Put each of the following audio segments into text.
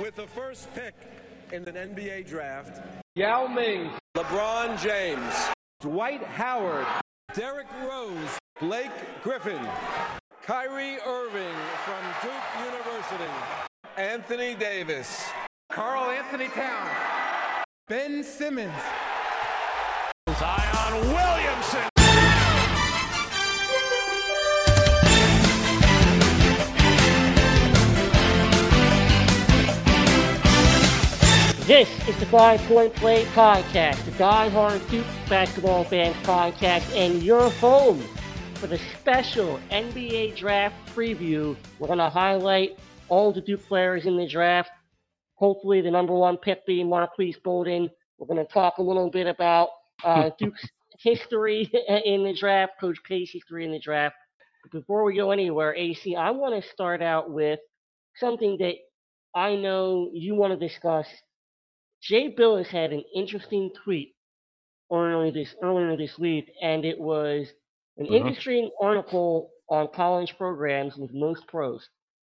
With the first pick in an NBA draft, Yao Ming, LeBron James, Dwight Howard, Derrick Rose, Blake Griffin, Kyrie Irving from Duke University, Anthony Davis, Karl-Anthony Towns, Ben Simmons, Zion Williamson. This is the Five Point Play Podcast, the Die Hard Duke Basketball Fans Podcast, and your home for the special NBA Draft preview. We're going to highlight all the Duke players in the draft. Hopefully, the number one pick being Marques Bolden. We're going to talk a little bit about uh, Duke's history in the draft, Coach K's history in the draft. But before we go anywhere, AC, I want to start out with something that I know you want to discuss Jay Bilas had an interesting tweet earlier this earlier this week, and it was an Mhm. interesting article on college programs with most pros.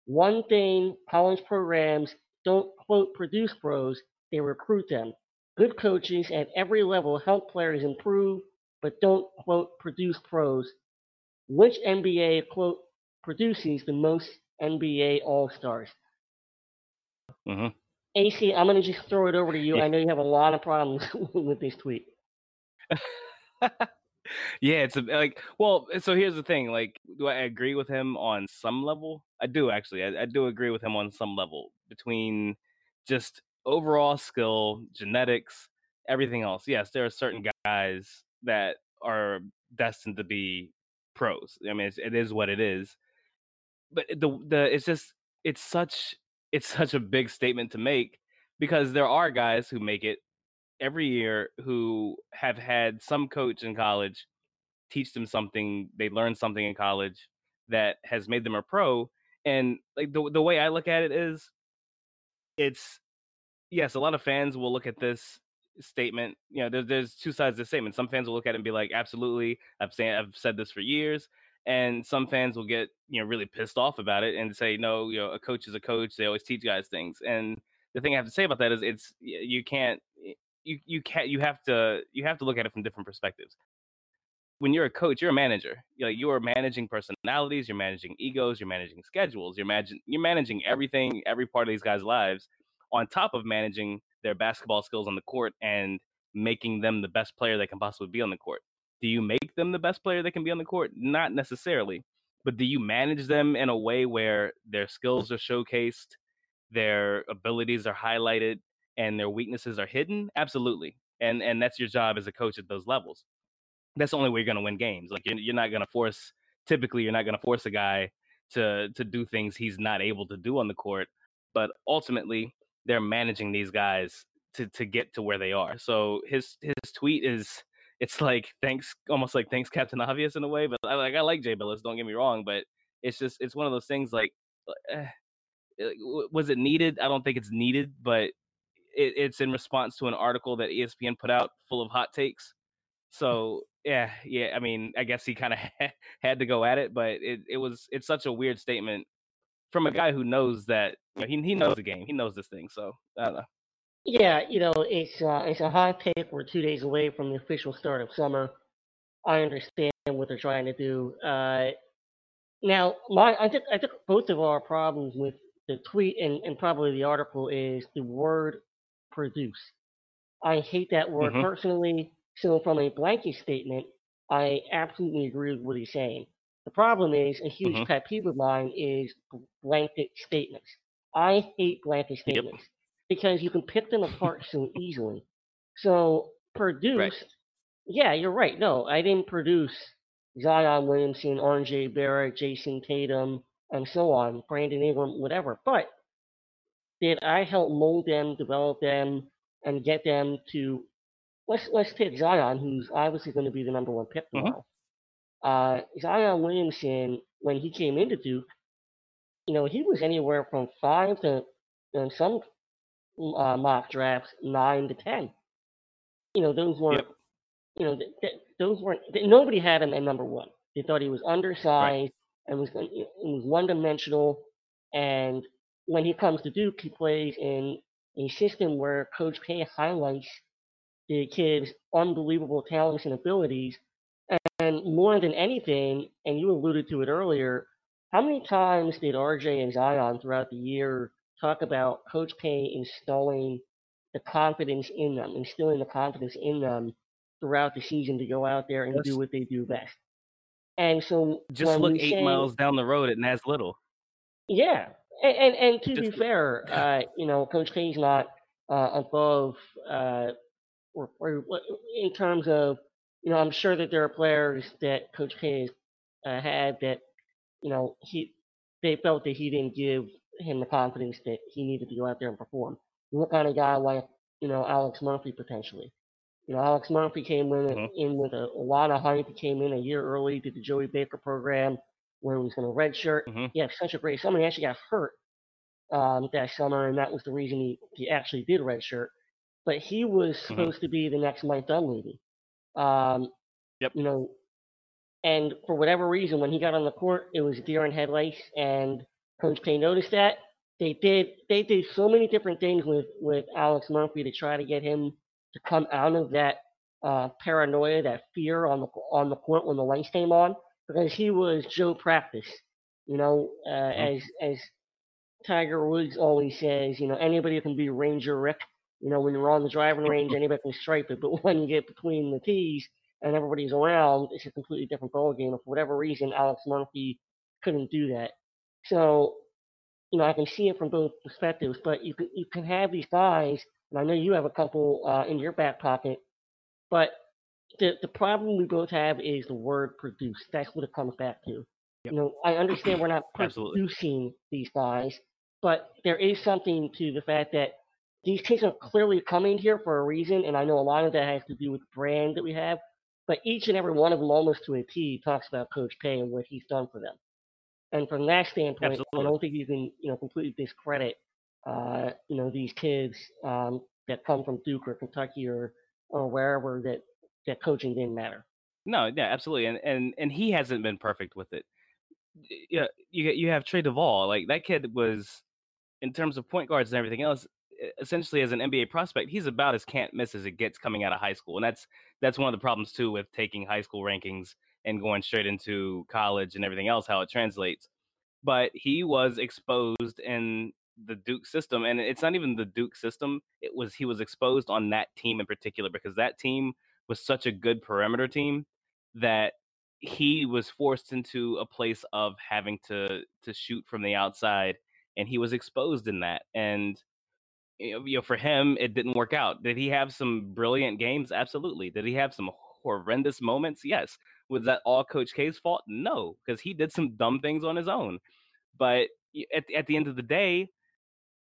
One thing college programs don't quote produce pros, they recruit them. Good coaches at every level help players improve, but don't quote produce pros. Which NBA quote produces the most NBA All Stars? Mhm. AC, I'm gonna just throw it over to you. Yeah. I know you have a lot of problems with this tweet. yeah, it's a, like well. Eh, so here's the thing: like, do I agree with him on some level? I do actually. I, I do agree with him on some level between just overall skill, genetics, everything else. Yes, there are certain guys that are destined to be pros. I mean, it's, it is what it is. But the the it's just it's such it's such a big statement to make because there are guys who make it every year who have had some coach in college teach them something they learned something in college that has made them a pro and like the, the way i look at it is it's yes a lot of fans will look at this statement you know there, there's two sides to the statement. Some fans will look at it and be like absolutely i've saying i've said this for years and some fans will get you know really pissed off about it and say no you know a coach is a coach they always teach guys things. And the thing i have to say about that is it's you can't you you can't you have to you have to look at it from different perspectives. When you're a coach you're a manager you know you are managing personalities you're managing egos you're managing schedules you're managing you're managing everything every part of these guys lives on top of managing their basketball skills on the court and making them the best player they can possibly be on the court do you make them the best player they can be on the court? Not necessarily but do you manage them in a way where their skills are showcased their abilities are highlighted and their weaknesses are hidden? Absolutely and and that's your job as a coach at those levels. That's the only way you're going to win games like you're, you're not going to force typically you're not going to force a guy to to do things he's not able to do on the court but ultimately they're managing these guys to to get to where they are. So his his tweet is it's like thanks almost like thanks captain obvious in a way but i like i like jay Bilas don't get me wrong but it's just it's one of those things like eh, was it needed? I don't think it's needed but it, it's in response to an article that espn put out full of hot takes. So yeah yeah i mean i guess he kind of had to go at it but it, it was it's such a weird statement from a guy who knows that you know, he, he knows the game he knows this thing so i don't know Yeah, you know, it's uh, it's a hot take. We're two days away from the official start of summer. I understand what they're trying to do. Uh, now, my I think I think both of our problems with the tweet and, and probably the article is the word produce. I hate that word Mhm. personally. So from a blanket statement, I absolutely agree with what he's saying. The problem is a huge Mhm. pet peeve of mine is blanket statements. I hate blanket Yep. Because you can pick them apart so easily. So produce, yeah, you're right. No, I didn't produce Zion Williamson, RJ Barrett, Jayson Tatum, and so on, Brandon Ingram, whatever. But did I help mold them, develop them, and get them to let's let's take Zion, who's obviously going to be the number one pick Mhm. Uh, Zion Williamson, when he came into Duke, you know, he was anywhere from five to, in some uh, mock drafts, nine to ten. You know, those weren't, Yep. you know, th- th- those weren't. Th- nobody had him at number one. They thought he was undersized and was was one dimensional, and when he comes to Duke, he plays in a system where Coach K highlights the kid's unbelievable talents and abilities. And more than anything, and you alluded to it earlier, how many times did RJ and Zion throughout the year talk about Coach K installing the confidence in them, instilling the confidence in them throughout the season to go out there and Yes. do what they do best? And so Just look eight say- miles down the road at Nas Little. yeah, and and, and to be fair, uh, you know, Coach K's not uh, above, uh, or, or in terms of, you know, I'm sure that there are players that Coach K has uh, had that, you know, he they felt that he didn't give him the confidence that he needed to go out there and perform. You look on a guy like, you know, Alex Murphy potentially. You know, Alex Murphy came in, Mhm. in with a, a lot of hype. He came in a year early, did the Joey Baker program where he was going to redshirt. Mhm. He had such a great summer. He actually got hurt um, that summer, and that was the reason he, he actually did redshirt. But he was Mhm. supposed to be the next Mike Dunleavy. Um, Yep. You know, and for whatever reason, when he got on the court, it was deer in headlights, and Coach K noticed that. They did they did so many different things with with Alex Murphy to try to get him to come out of that uh, paranoia, that fear on the on the court when the lights came on, because he was Joe practice. You know, uh, as as Tiger Woods always says, you know, anybody can be Ranger Rick. You know, when you're on the driving range, anybody can stripe it, but when you get between the tees and everybody's around, it's a completely different ballgame. And for whatever reason, Alex Murphy couldn't do that. So, you know, I can see it from both perspectives, but you can you can have these guys, and I know you have a couple uh, in your back pocket, but the the problem we both have is the word produce. That's what it comes back to. Yep. You know, I understand we're not Absolutely. producing these guys, but there is something to the fact that these kids are clearly coming here for a reason, and I know a lot of that has to do with the brand that we have. But each and every one of them, almost to a T, talks about Coach K and what he's done for them. And from that standpoint, I don't think you can, you know, completely discredit, uh, you know, these kids um, that come from Duke or Kentucky or or wherever that that coaching didn't matter. No, yeah, absolutely, and and and he hasn't been perfect with it. Yeah, you you have Trey Duval, like that kid was, in terms of point guards and everything else, essentially as an NBA prospect, he's about as can't miss as it gets coming out of high school, and that's that's one of the problems too with taking high school rankings and going straight into college and everything else, how it translates. But he was exposed in the Duke system, and it's not even the Duke system. It was he was exposed on that team in particular because that team was such a good perimeter team that he was forced into a place of having to to shoot from the outside and he was exposed in that and you know, for him it didn't work out did he have some brilliant games absolutely did he have some horrendous moments yes was that all coach k's fault? No because he did some dumb things on his own. But at, at the end of the day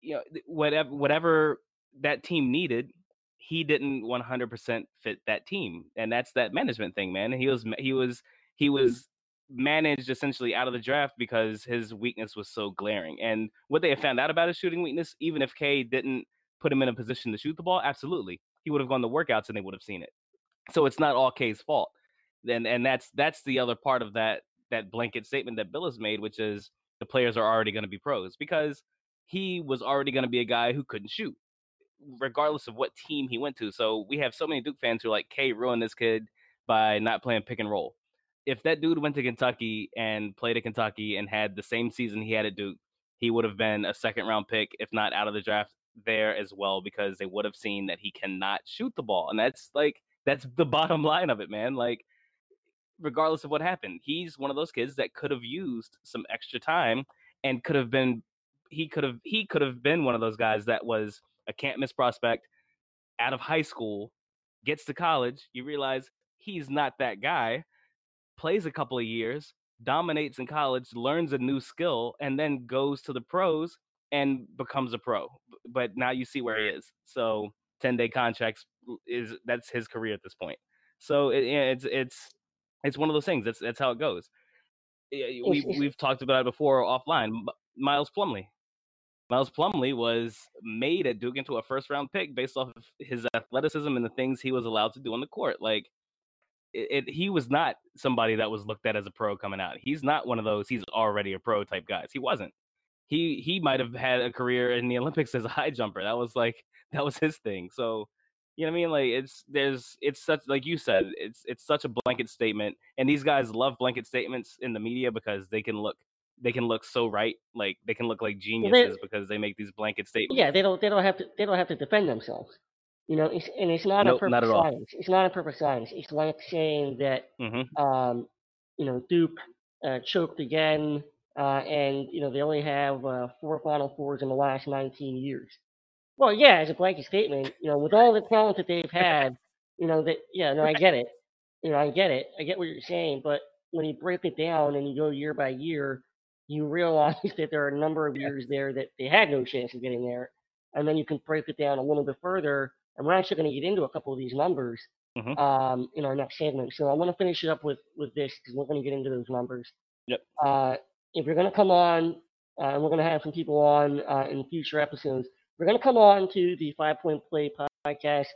you know whatever whatever that team needed he didn't 100% fit that team and that's that management thing man he was he was he mm-hmm. was managed essentially out of the draft because his weakness was so glaring and what they had found out about his shooting weakness even if K didn't put him in a position to shoot the ball? Absolutely he would have gone to workouts and they would have seen it so it's not all K's fault then and that's that's the other part of that that blanket statement that Bilas made which is the players are already going to be pros because he was already going to be a guy who couldn't shoot regardless of what team he went to. So we have so many Duke fans who are like, K ruined this kid by not playing pick and roll. If that dude went to Kentucky and played at Kentucky and had the same season he had at Duke, he would have been a second round pick, if not out of the draft there as well, because they would have seen that he cannot shoot the ball. And that's like, that's the bottom line of it, man. Like, regardless of what happened, he's one of those kids that could have used some extra time and could have been, he could have, he could have been one of those guys that was a can't miss prospect out of high school, gets to college, you realize he's not that guy, plays a couple of years, dominates in college, learns a new skill, and then goes to the pros and becomes a pro. But now you see where he is. So 10 day contracts is that's his career at this point. So it, it's it's it's one of those things. That's that's how it goes. We we've talked about it before offline. Miles Plumlee. Miles Plumlee was made at Duke into a first round pick based off of his athleticism and the things he was allowed to do on the court. Like it, it, he was not somebody that was looked at as a pro coming out. He's not one of those he's already a pro type guys. He wasn't. he he might have had a career in the Olympics as a high jumper. That was like that was his thing. So you know what I mean? Like it's there's it's such like you said, it's it's such a blanket statement. And these guys love blanket statements in the media because they can look they can look so right. Like they can look like geniuses because they make these blanket statements. Yeah, they don't they don't have to they don't have to defend themselves. You know, it's, and it's not Nope, a perfect not science. It's not a perfect science. It's like saying that hmm um, you know, Duke uh, choked again, uh, and you know they only have uh, four Final Fours in the last 19 years. Well, yeah, as a blanket statement, you know, with all the talent that they've had, you know that yeah, no, I get it. You know, I get it. I get what you're saying, but when you break it down and you go year by year, you realize that there are a number of years there that they had no chance of getting there, and then you can break it down a little bit further. And we're actually going to get into a couple of these numbers Mhm. um, in our next segment. So I want to finish it up with with this because we're going to get into those numbers. Yep. Uh, if you're going to come on, uh, and we're going to have some people on uh, in future episodes, we're going to come on to the Five Point Play podcast.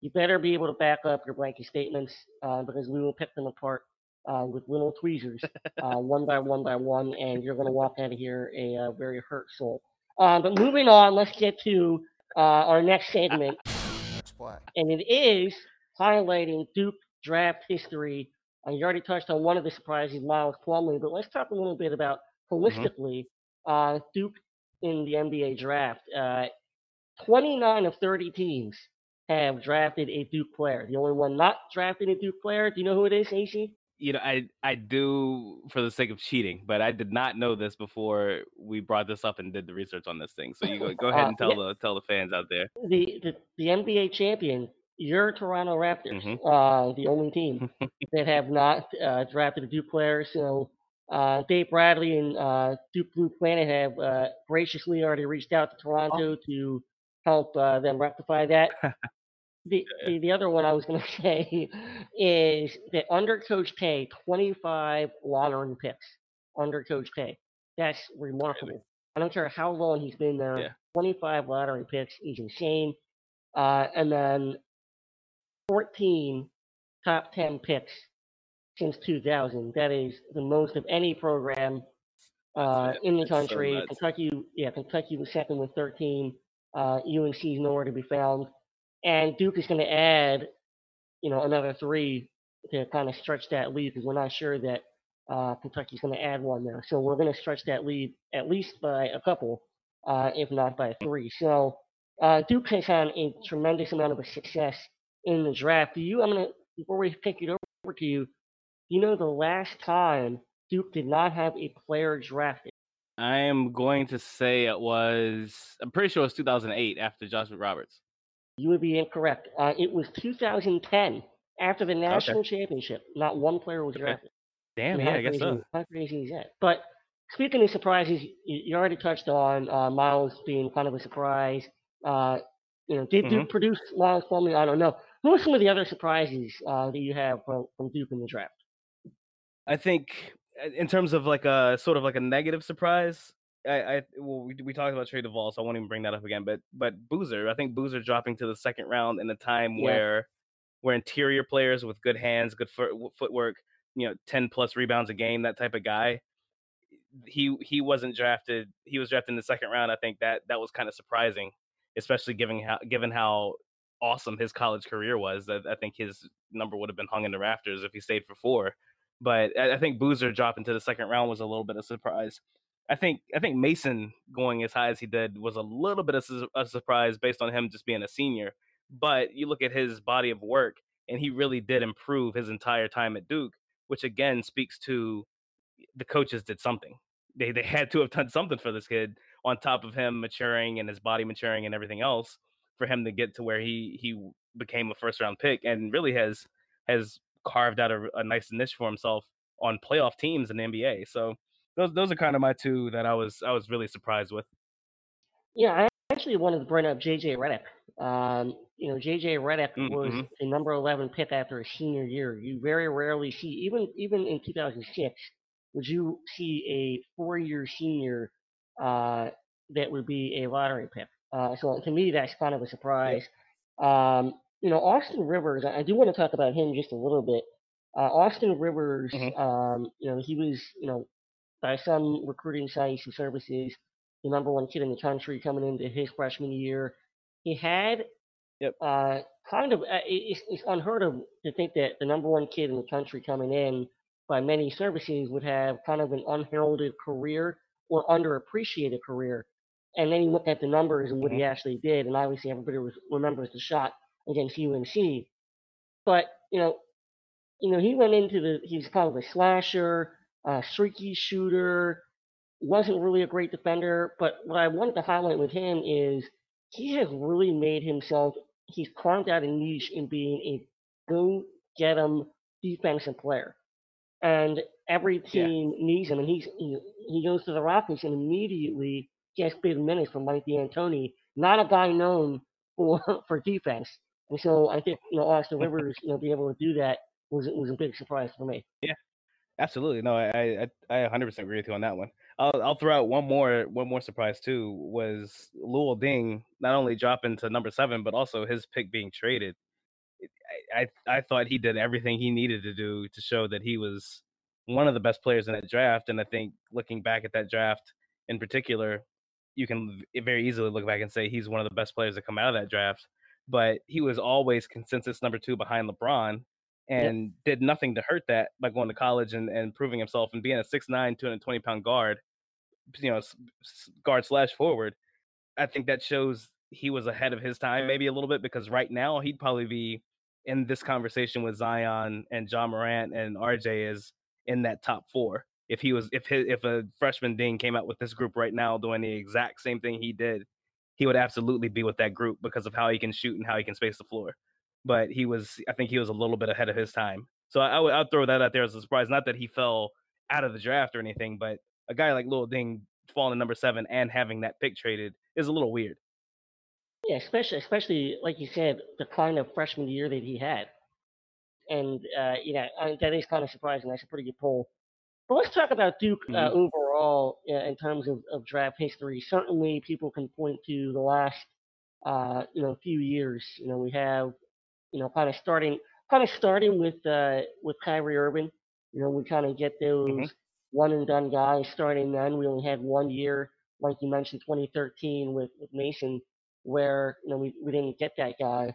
You better be able to back up your blanket statements uh, because we will pick them apart uh, with little tweezers, uh, one by one by one, and you're going to walk out of here a uh, very hurt soul. Uh, but moving on, let's get to uh, our next segment and it is highlighting Duke draft history. Uh, you already touched on one of the surprises, Miles Plumlee, but let's talk a little bit about holistically uh, Duke in the NBA draft. Uh, 29 of 30 teams have drafted a Duke player. The only one not drafting a Duke player, do you know who it is, AC? You know, I I do for the sake of cheating, but I did not know this before we brought this up and did the research on this thing. So you go go ahead Uh, and tell yeah. the tell the fans out there. The, the, the NBA champion, your Toronto Raptors, Mhm. uh, the only team that have not uh, drafted a Duke player. So uh, Dave Bradley and uh, Duke Blue Planet have uh, graciously already reached out to Toronto to help uh, them rectify that. the, the the other one I was going to say is that under Coach K, 25 lottery picks under Coach K. That's remarkable. I don't care how long he's been there. Yeah. 25 lottery picks is insane. Uh, and then 14 top 10 picks since 2000. That is the most of any program uh, in the It's so country. Kentucky, yeah, Kentucky was second with 13. Uh, UNC is nowhere to be found, and Duke is going to add, you know, another three to kind of stretch that lead because we're not sure that uh, Kentucky's going to add one there. So we're going to stretch that lead at least by a couple, uh, if not by three. So uh, Duke has had a tremendous amount of success in the draft. Do you? I'm gonna before we kick it over to you. You know the last time Duke did not have a player drafted? I am going to say it was. I'm pretty sure it was 2008 after Josh McRoberts. You would be incorrect. Uh, it was 2010 after the national championship. Not one player was Okay. drafted. Damn, mean, yeah, I guess so. How crazy is that? But speaking of surprises, you, already touched on uh, Miles being kind of a surprise. Uh, you know, did Mm-hmm. Duke produce Miles Plumlee? I don't know. Who are some of the other surprises uh, that you have from, from Duke in the draft? I think Uh, in terms of like a sort of like a negative surprise. I, I well, we, we talked about Trey Duval, so I won't even bring that up again. But but Boozer, I think Boozer dropping to the second round in a time Yeah. where where interior players with good hands, good foot, footwork, you know, ten plus rebounds a game, that type of guy. He he wasn't drafted. He was drafted in the second round. I think that that was kind of surprising, especially given how given how awesome his college career was. I, I think his number would have been hung in the rafters if he stayed for four. But I, think Boozer dropping to the second round was a little bit of surprise. I think I think Mason going as high as he did was a little bit of a surprise based on him just being a senior. But you look at his body of work, and he really did improve his entire time at Duke, which again speaks to the coaches did something. They they had to have done something for this kid on top of him maturing and his body maturing and everything else for him to get to where he he became a first round pick and really has has carved out a, a nice niche for himself on playoff teams in the NBA. So those those are kind of my two that I was I was really surprised with. Yeah, I actually wanted to bring up JJ Redick. Um, you know, JJ Redick Mm, was mhm. a number 11 pick after his senior year. You very rarely see, even even in 2006, would you see a four-year senior uh, that would be a lottery pick? Uh, so to me, that's kind of a surprise. Um, you know, Austin Rivers, I do want to talk about him just a little bit. Uh, Austin Rivers, Mhm. um, you know, he was, you know, by some recruiting sites and services, the number one kid in the country coming into his freshman year. He had Yep. uh, kind of uh, it's, it's unheard of to think that the number one kid in the country coming in by many services would have kind of an unheralded career or underappreciated career. And then you look at the numbers and what he actually did, and obviously everybody was, remembers the shot against UNC. But you know, you know, he went into the he's kind of a slasher, a streaky shooter, wasn't really a great defender. But what I wanted to highlight with him is he has really made himself. He's carved out a niche in being a go get 'em defensive player, and every Yeah. team needs him. And he's he, he goes to the Rockets and immediately gets big minutes from Mike D'Antoni, not a guy known for for defense. And so I think you know Austin Rivers, you know, be able to do that was was a big surprise for me. Yeah, absolutely, no, I I I 100% agree with you on that one. I'll I'll throw out one more one more surprise too was Luol Deng not only dropping to number seven but also his pick being traded. I, I I thought he did everything he needed to do to show that he was one of the best players in that draft, and I think looking back at that draft in particular, you can very easily look back and say he's one of the best players that come out of that draft. But he was always consensus number two behind LeBron and did nothing to hurt that by going to college and, and proving himself and being a 6'9, 220 pound guard, you know, guard slash forward. I think that shows he was ahead of his time, maybe a little bit, because right now he'd probably be in this conversation with Zion and Ja Morant and RJ is in that top four. If he was, if his, if a freshman Deng came out with this group right now doing the exact same thing he did, he would absolutely be with that group because of how he can shoot and how he can space the floor. But he was, I think he was a little bit ahead of his time. So I, I would I'd throw that out there as a surprise. Not that he fell out of the draft or anything, but a guy like Luol Deng falling to number seven and having that pick traded is a little weird. Yeah, especially especially like you said, the kind of freshman year that he had, and uh, yeah, I, that is kind of surprising. That's a pretty good poll. But let's talk about Duke uh, Mhm. overall uh, in terms of, of draft history. Certainly, people can point to the last uh, you know few years. You know, we have you know kind of starting kind of starting with uh, with Kyrie Irving. You know, we kind of get those Mhm. one and done guys starting then. We only had one year, like you mentioned, 2013 with, with Mason, where you know we, we didn't get that guy.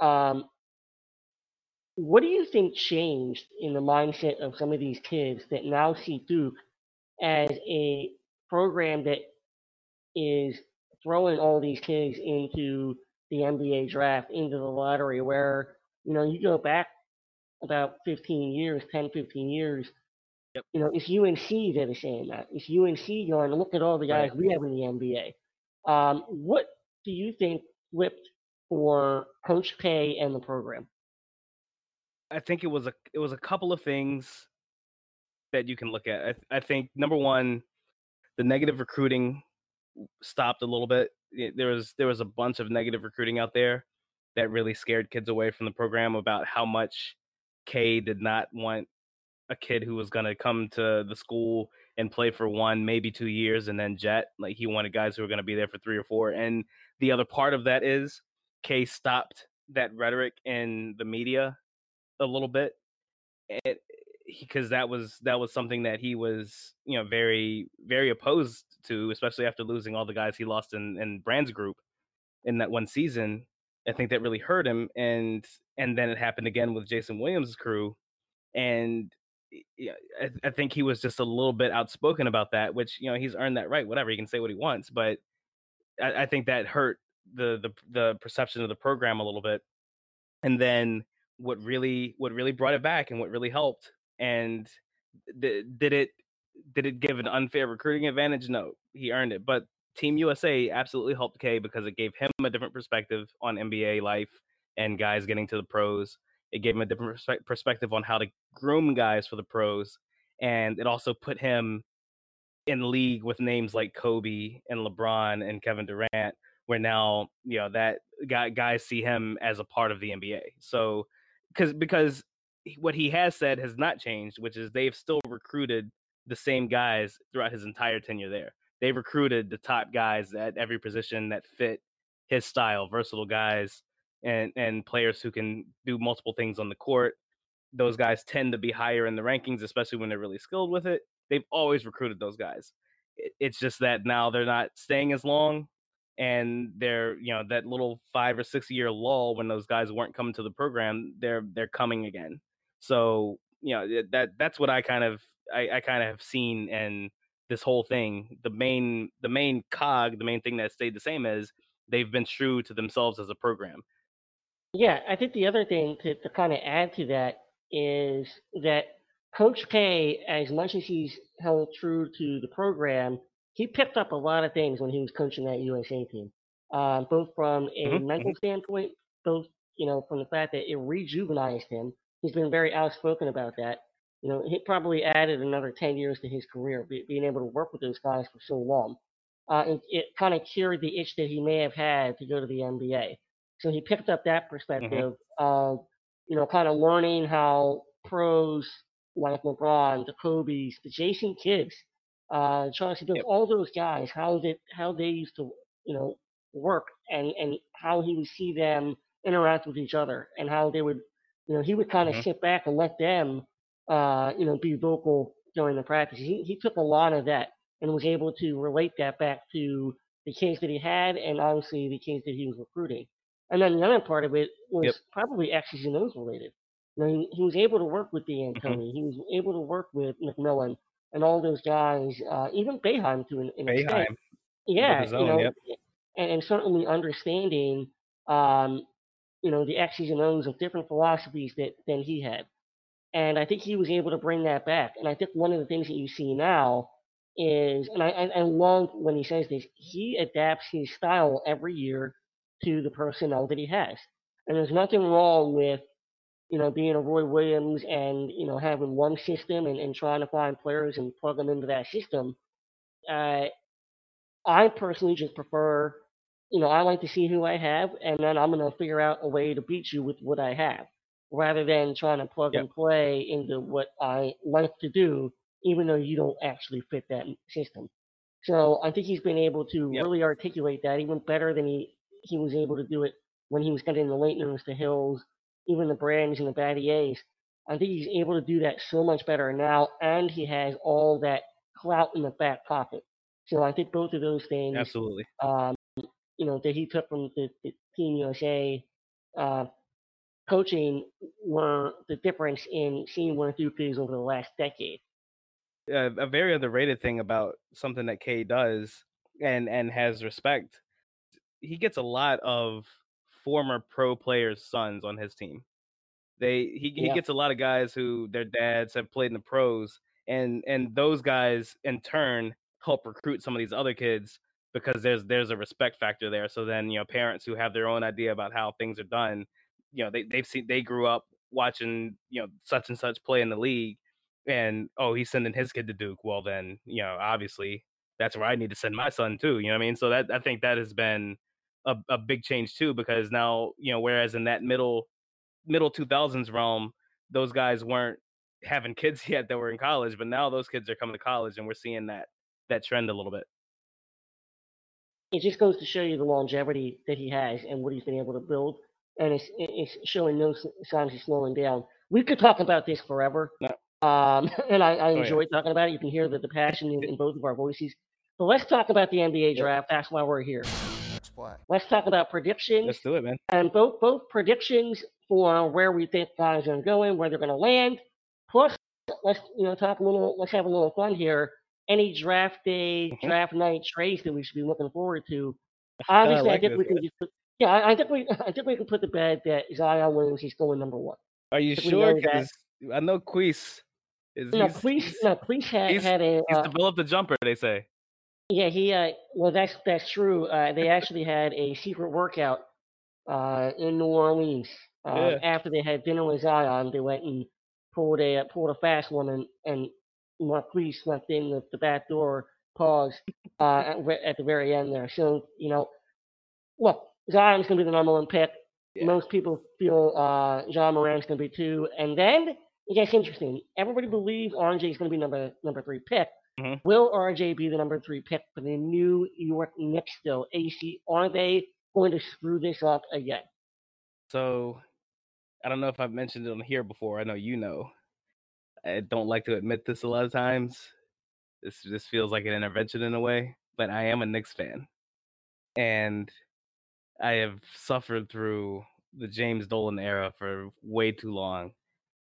Um, what do you think changed in the mindset of some of these kids that now see Duke as a program that is throwing all these kids into the NBA draft, into the lottery, where, you know, you go back about 15 years, 10, 15 years, Yep. you know, it's UNC that is saying that. It's UNC you're going, look at all the guys Right. we have in the NBA. Um, what do you think flipped for Coach K and the program? I think it was a it was a couple of things that you can look at. I, I think number one, the negative recruiting stopped a little bit. There was there was a bunch of negative recruiting out there that really scared kids away from the program about how much K did not want a kid who was going to come to the school and play for one, maybe two years and then jet. Like he wanted guys who were going to be there for three or four. And the other part of that is K stopped that rhetoric in the media a little bit because that was that was something that he was you know very very opposed to especially after losing all the guys he lost in in Brand's group in that one season i think that really hurt him and and then it happened again with jason williams' crew and I, I think he was just a little bit outspoken about that which you know he's earned that right whatever he can say what he wants but i, I think that hurt the, the the perception of the program a little bit and then what really what really brought it back and what really helped and th- did it did it give an unfair recruiting advantage? No he earned it but team usa absolutely helped k because it gave him a different perspective on nba life and guys getting to the pros. It gave him a different perspe- perspective on how to groom guys for the pros and it also put him in league with names like kobe and lebron and kevin durant where now you know that guy, guys see him as a part of the nba so because because what he has said has not changed, which is they've still recruited the same guys throughout his entire tenure there. They've recruited the top guys at every position that fit his style, versatile guys and and players who can do multiple things on the court. Those guys tend to be higher in the rankings, especially when they're really skilled with it. They've always recruited those guys. It's just that now they're not staying as long, and they're you know that little five or six year lull when those guys weren't coming to the program, they're they're coming again. So you know that that's what I kind of I, I kind of have seen and this whole thing. The main the main cog, the main thing that stayed the same is they've been true to themselves as a program. Yeah, I think the other thing to, to kind of add to that is that Coach K, as much as he's held true to the program, he picked up a lot of things when he was coaching that USA team, uh, both from a Mhm, mental mhm. standpoint, both you know from the fact that it rejuvenized him. He's been very outspoken about that. You know, he probably added another ten years to his career, be, being able to work with those guys for so long. Uh, it, it kind of cured the itch that he may have had to go to the NBA. So he picked up that perspective of, you know, kind of learning how pros like LeBron, the Kobe's, the Jason Kidd's, uh, Chauncey Billups, Yep. all those guys, how they how they used to, you know, work and and how he would see them interact with each other and how they would, you know, he would kind of Mhm. sit back and let them, uh, you know, be vocal during the practice. He he took a lot of that and was able to relate that back to the kids that he had and obviously the kids that he was recruiting. And then the other part of it was Yep. probably X's and O's related. You know, he, he was able to work with. D'Antoni. He was able to work with McMillan and all those guys, uh, even Boeheim to an, an extent. Yeah, his you know, yep. and, and certainly understanding, um, you know, the X's and O's of different philosophies that than he had. And I think he was able to bring that back. And I think one of the things that you see now is, and I, I, I love when he says this, he adapts his style every year to the personnel that he has. And there's nothing wrong with, you know, being a Roy Williams and, you know, having one system and, and trying to find players and plug them into that system. Uh, I personally just prefer, you know, I like to see who I have, and then I'm gonna figure out a way to beat you with what I have, rather than trying to plug Yep. and play into what I like to do, even though you don't actually fit that system. So I think he's been able to Yep. really articulate that even better than he he was able to do it when he was getting the Laettners, to Hills, even the Brands and the Battiers. I think he's able to do that so much better now, and he has all that clout in the back pocket. So I think both of those things, Absolutely. um, you know, that he took from the, the Team USA uh, coaching were the difference in seeing where Duke is over the last decade. a, a very underrated thing about something that K does and and has respect. He gets a lot of former pro players' sons on his team. They he he gets a lot of guys who their dads have played in the pros, and and those guys in turn help recruit some of these other kids because there's there's a respect factor there. So then you know parents who have their own idea about how things are done, you know they they've seen they grew up watching you know such and such play in the league, and oh he's sending his kid to Duke. Well then you know obviously that's where I need to send my son too. You know what I mean? So that I think that has been a, a big change too because now you know whereas in that middle middle 2000s realm those guys weren't having kids yet that were in college but now those kids are coming to college and we're seeing that that trend a little bit It just goes to show you the longevity that he has and what he's been able to build, and it's it's showing no signs of slowing down. We could talk about this forever, No. um, and I, I Oh, yeah. enjoy talking about it. You can hear the, the passion in, in both of our voices. But let's talk about the NBA draft. That's why we're here. Let's play. Let's talk about predictions let's do it man and both both predictions for where we think guys are going, where they're going to land. Plus, let's you know talk a little. Let's have a little fun here. Any draft day, Mhm. draft night trades that we should be looking forward to. Obviously, I, like think this, we can just yeah, I, I think we I think we can put to bed that Zion Williams is going number one. are you If sure because i know Queese is No, he's, Cleese, no, Cleese had, he's- had a he's uh, developed a jumper they say yeah he uh well that's that's true. Uh, they actually had a secret workout uh in New Orleans. Uh, Yeah. After they had dinner with Zion, they went and pulled a uh, pulled a fast one and and Marquise left in the, the back door. Pause uh, at, at the very end there. So you know, look, Zion's gonna be the number one pick. Yeah. Most people feel uh, Ja Morant's gonna be two, and then it gets interesting. Everybody believes RJ is gonna be number number three pick. Mhm. Will RJ be the number three pick for the New York Knicks? Though AC, are they going to screw this up again? so i don't know if i've mentioned it on here before i know you know i don't like to admit this a lot of times This this feels like an intervention in a way, but I am a Knicks fan, and I have suffered through the James Dolan era for way too long.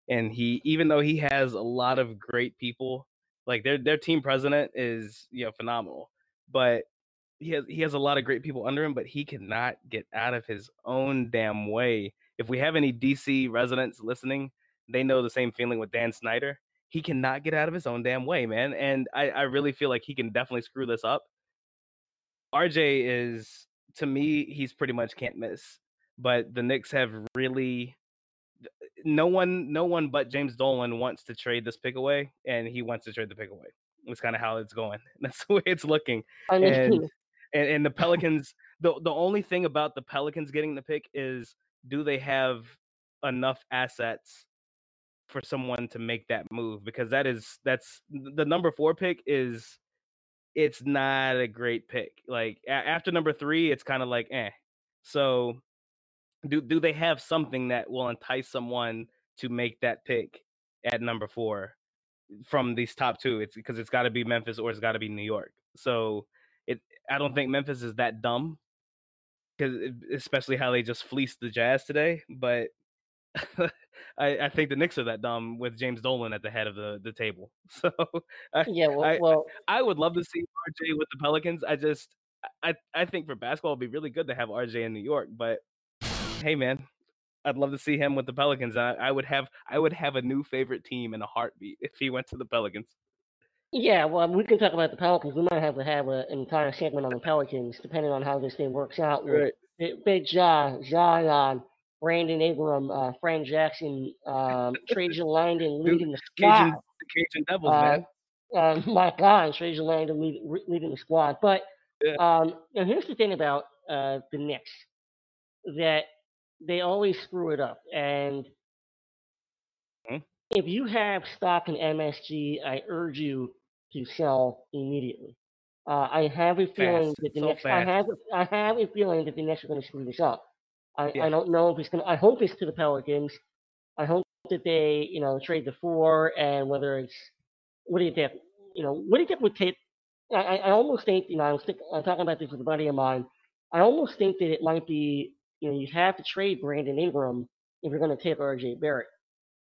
And he, even though he has a lot of great people, like their their team president is you know phenomenal, but he has he has a lot of great people under him, but he cannot get out of his own damn way. If we have any DC residents listening, they know the same feeling with Dan Snyder. He cannot get out of his own damn way, man. And I, I really feel like he can definitely screw this up. RJ is to me, he's pretty much can't miss. But the Knicks have really no one no one but James Dolan wants to trade this pick away, and he wants to trade the pick away. That's kind of how it's going. That's the way it's looking. I mean, And and, and the Pelicans, the the only thing about the Pelicans getting the pick is do they have enough assets for someone to make that move? Because that is that's the number four pick is it's not a great pick. Like a- after number three, it's kind of like eh. So do do they have something that will entice someone to make that pick at number four from these top two? It's because it's got to be Memphis or it's got to be New York. So it I don't think Memphis is that dumb because especially how they just fleeced the Jazz today. But I, I think the Knicks are that dumb with James Dolan at the head of the, the table. So I, yeah, well, I, well, I would love to see RJ with the Pelicans. I just I I think for basketball it'd be really good to have RJ in New York, but hey man, I'd love to see him with the Pelicans. I, I would have I would have a new favorite team in a heartbeat if he went to the Pelicans. yeah, well, we can talk about the Pelicans. We might have to have a, an entire segment on the Pelicans, depending on how this thing works out. With Big- Big Ja, Zion, Brandon Ingram, uh, Frank Jackson, um, Trajan Langdon leading the squad. Cajun the Cajun Devils, Uh, man. um, my God, Trajan Langdon lead, re- leading the squad. But Yeah. um, and here's the thing about uh, the Knicks that they always screw it up. And Mhm. if you have stock in MSG, I urge you to sell immediately. Uh, I have a feeling Fast, that the so Knicks. I have. I have a feeling that the Knicks are going to screw this up. I, Yeah. I don't know if it's going. to I hope it's to the Pelicans. I hope that they, you know, trade the four and whether it's what do you think? You know, what do you think would take? I, I I almost think, you know, I was think, I'm talking about this with a buddy of mine. I almost think that it might be, you know, you have to trade Brandon Ingram if you're going to take RJ Barrett.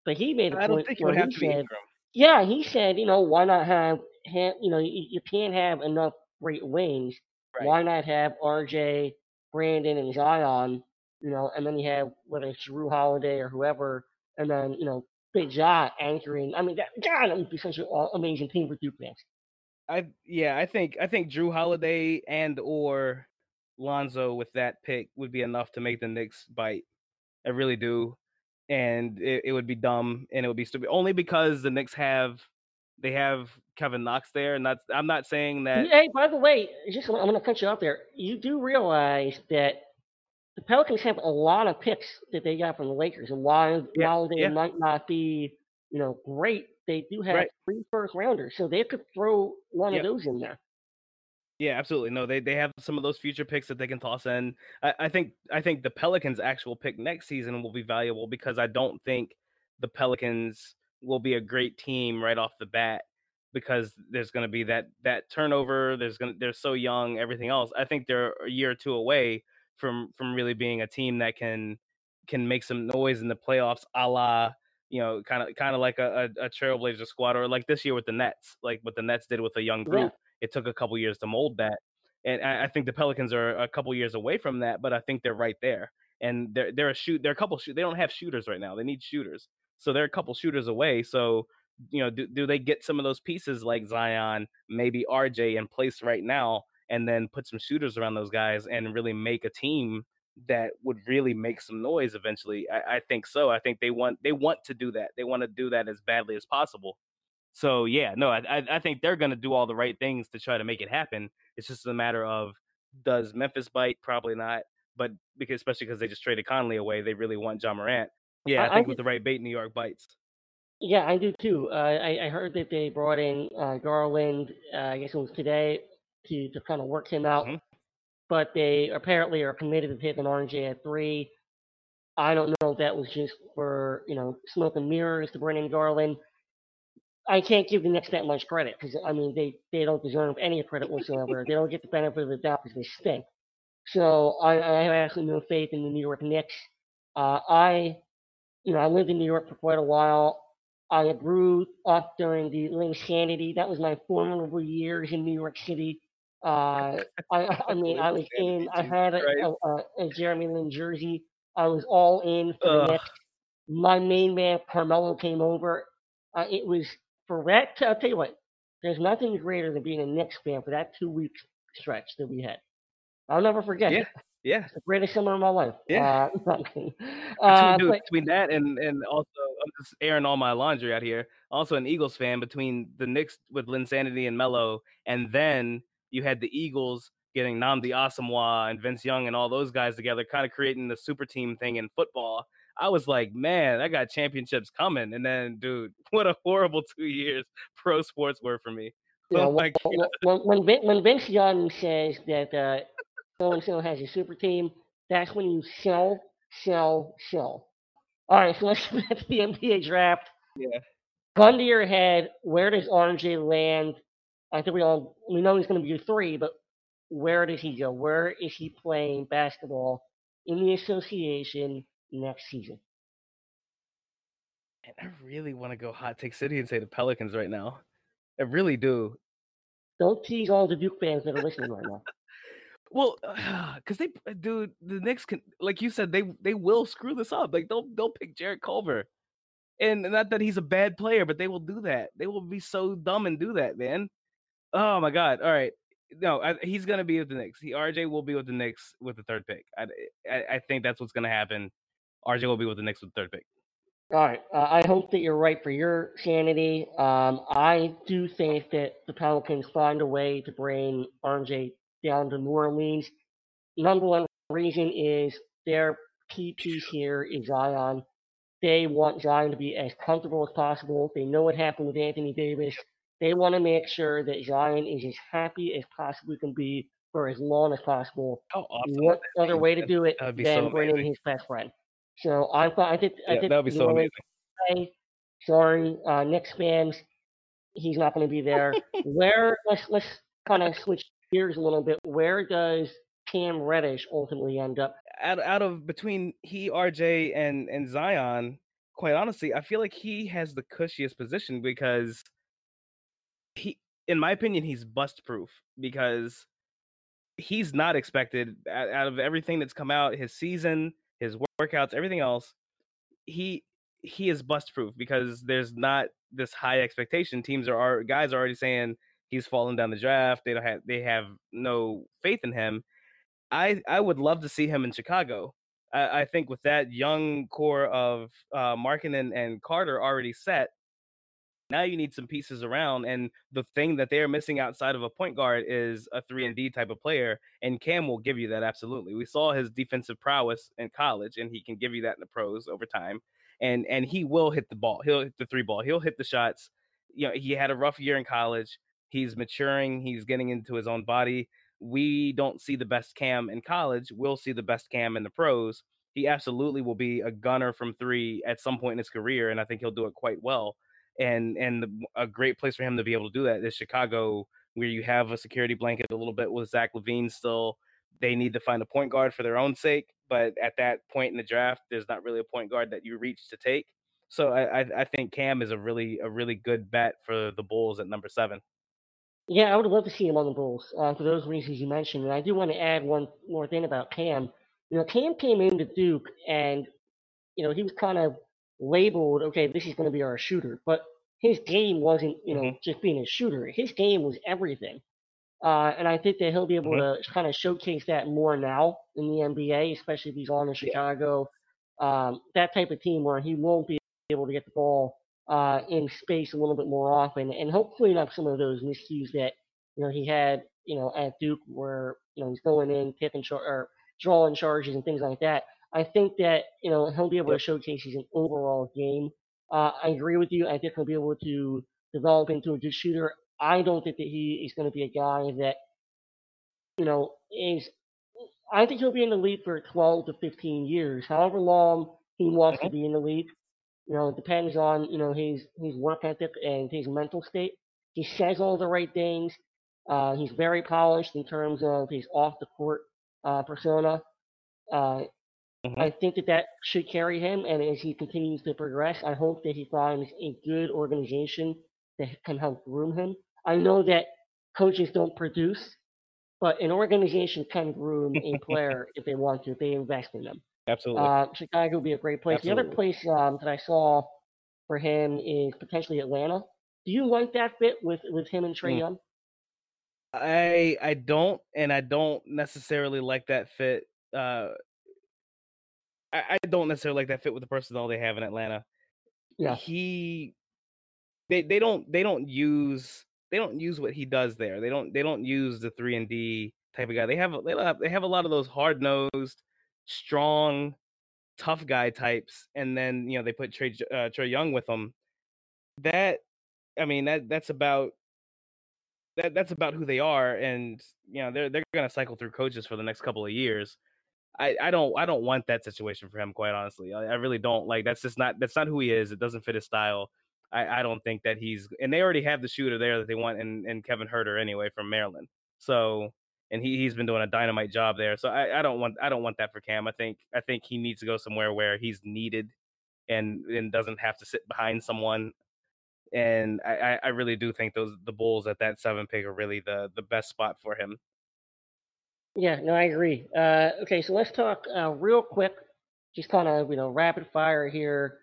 But he made a I don't point where would have he said, Ingram. yeah, he said, you know, why not have, have you know, you, you can't have enough great wings. Right. Why not have RJ, Brandon, and Zion, you know, and then you have whether it's Jrue Holiday or whoever, and then you know, Big Ja anchoring. I mean, that God, that would be such an amazing team for Duke fans. I yeah, I think I think Drew Holiday and or Lonzo with that pick would be enough to make the Knicks bite. I really do, and it, it would be dumb and it would be stupid only because the Knicks have they have Kevin Knox there, and that's I'm not saying that. Hey, by the way, just I'm going to cut you off there. You do realize that the Pelicans have a lot of picks that they got from the Lakers, and while Yeah, while they yeah. might not be, you know, great, they do have Right. three first rounders, so they could throw one Yep. of those in there. Yeah, absolutely. No, they they have some of those future picks that they can toss in. I, I think I think the Pelicans' actual pick next season will be valuable because I don't think the Pelicans will be a great team right off the bat because there's going to be that that turnover. There's going they're so young, everything else. I think they're a year or two away from from really being a team that can can make some noise in the playoffs, a la you know, kind of kind of like a, a, a Trailblazer squad or like this year with the Nets, like what the Nets did with a young Yeah. It took a couple years to mold that. And I, I think the Pelicans are a couple years away from that, but I think they're right there. And they're they're a shoot. They're a couple. Shoot, they don't have shooters right now. They need shooters. So they're a couple shooters away. So you know, do do they get some of those pieces like Zion, maybe RJ in place right now, and then put some shooters around those guys and really make a team that would really make some noise eventually? I, I think so. I think they want they want to do that. They want to do that as badly as possible. So yeah, no, I I, I think they're gonna do all the right things to try to make it happen. It's just a matter of does Memphis bite? Probably not. But because especially because they just traded Conley away, they really want Ja Morant. Yeah, I- I I think thi- with the right bait, New York bites. Yeah, I do too. Uh, I, I heard that they brought in uh, Garland. Uh, I guess it was today to to kind of work him out. Mhm. But they apparently are committed to taking RJ at three. I don't know if that was just for you know smoke and mirrors to bring in Garland. I can't give the Knicks that much credit because I mean they they don't deserve any credit whatsoever. they don't get the benefit of the doubt because they stink. So I, I have absolutely no faith in the New York Knicks. Uh, I, you know, I lived in New York for quite a while. I grew up during the Linsanity. That was my formidable years in New York City. Uh, I, I mean, I was in. I had a, a, a, Jeremy Lin jersey. I was all in for the. Knicks. My main man Carmelo came over. Uh, it was for that. I'll tell you what. There's nothing greater than being a Knicks fan for that two week stretch that we had. I'll never forget. Yeah. it. Yeah. It's the greatest summer of my life. Yeah. Uh, Between, Uh, dude, but between that and and also I'm just airing all my laundry out here. Also an Eagles fan between the Knicks with Linsanity and Melo, and then you had the Eagles getting Nnamdi Asomugha and Vince Young and all those guys together, kind of creating the super team thing in football. I was like, man, I got championships coming. And then, dude, what a horrible two years pro sports were for me. you know, Oh when, when, when, when Vince Young says that uh, so and so has a super team, that's when you sell, sell, sell. All right, so let's get to the NBA draft. Yeah. Gun to your head, where does RJ land? I think we all we know he's going to be a three, but where does he go? Where is he playing basketball in the association next season? And I really want to go hot take city and say the Pelicans right now. I really do. Don't tease all the Duke fans that are listening right now. Well, uh, because they, uh, dude, the Knicks can, like you said, they they will screw this up. Like they'll they'll pick Jarrett Culver, and not that he's a bad player, but they will do that. They will be so dumb and do that, man. Oh my god! All right, no, I, he's gonna be with the Knicks. He RJ will be with the Knicks with the third pick. I I, I think that's what's gonna happen. RJ will be with the Knicks with third pick. All right. Uh, I hope that you're right for your sanity. Um, I do think that the Pelicans find a way to bring RJ down to New Orleans. Number one reason is their key piece here is Zion. They want Zion to be as comfortable as possible. They know what happened with Anthony Davis. They want to make sure that Zion is as happy as possibly can be for as long as possible. How awesome! what other way to do it than so bringing his best friend? So I thought I think I Yeah, think that would be so amazing. say, sorry, uh, Knicks fans, he's not going to be there. Where let's let's kind of switch gears a little bit. Where does Cam Reddish ultimately end up? out out of between he, RJ, and and Zion, quite honestly, I feel like he has the cushiest position because he, in my opinion, he's bust proof because he's not expected out of everything that's come out, his season, his workouts, everything else. He he is bust proof because there's not this high expectation. Teams are, guys are already saying he's fallen down the draft. They don't have they have no faith in him. I I would love to see him in Chicago. I, I think with that young core of uh, Markkanen and, and Carter already set, now you need some pieces around. And the thing that they're missing outside of a point guard is a three and D type of player. And Cam will give you that absolutely. We saw his defensive prowess in college, and he can give you that in the pros over time. And and he will hit the ball. He'll hit the three ball. He'll hit the shots. You know, he had a rough year in college. He's maturing. He's getting into his own body we don't see the best Cam in college. We'll see the best Cam in the pros. He absolutely will be a gunner from three at some point in his career, and I think he'll do it quite well. And and the, a great place for him to be able to do that is Chicago, where you have a security blanket a little bit with Zach LaVine still. They need to find a point guard for their own sake, but at that point in the draft, there's not really a point guard that you reach to take. So I, I, think Cam is a really a really good bet for the Bulls at number seven. Yeah, I would love to see him on the Bulls uh, for those reasons you mentioned. And I do want to add one more thing about Cam. You know, Cam came into Duke and, you know, he was kind of labeled, okay, this is going to be our shooter. But his game wasn't, you know, Mhm. just being a shooter. His game was everything. Uh, and I think that he'll be able Mhm. to kind of showcase that more now in the NBA, especially if he's on in Chicago. Um, that type of team where he won't be able to get the ball uh, in space a little bit more often, and hopefully not some of those miscues that you know he had, you know, at Duke, where you know he's going in, taking char- or drawing charges and things like that. I think that you know he'll be able Yep. to showcase his overall game. Uh, I agree with you. I think he'll be able to develop into a good shooter. I don't think that he is going to be a guy that you know is. I think he'll be in the league for 12 to 15 years, however long he wants to Mhm. be in the league. You know, it depends on you know his his work ethic and his mental state. He says all the right things. Uh, he's very polished in terms of his off the court uh, persona. Uh, Mhm. I think that that should carry him, and as he continues to progress, I hope that he finds a good organization that can help groom him. I know that coaches don't produce, but an organization can groom a player if they want to, if they invest in them. Absolutely. Uh, Chicago would be a great place. The other place um, that I saw for him is potentially Atlanta. Do you like that fit with, with him and Trae Mm. Young? I I don't, and I don't necessarily like that fit. Uh, I, I don't necessarily like that fit with the personnel they have in Atlanta. Yeah. He, they they don't they don't use they don't use what he does there. They don't they don't use the three and D type of guy. They have a- they have they have a lot of those hard nosed, strong, tough guy types, and then you know they put Trae uh, Trae Young with them. That I mean that that's about that that's about who they are, and you know they're they're gonna cycle through coaches for the next couple of years. I, I don't I don't want that situation for him, quite honestly. I, I really don't. Like that's just not that's not who he is. It doesn't fit his style. I, I don't think that he's and they already have the shooter there that they want and, in Kevin Huerter anyway from Maryland. So and he, he's been doing a dynamite job there. So I, I don't want I don't want that for Cam. I think I think he needs to go somewhere where he's needed and and doesn't have to sit behind someone. And I- I really do think those the Bulls at that seven pick are really the the best spot for him. Yeah, no, I agree. Uh, okay, so let's talk uh, real quick, just kind of you know rapid fire here.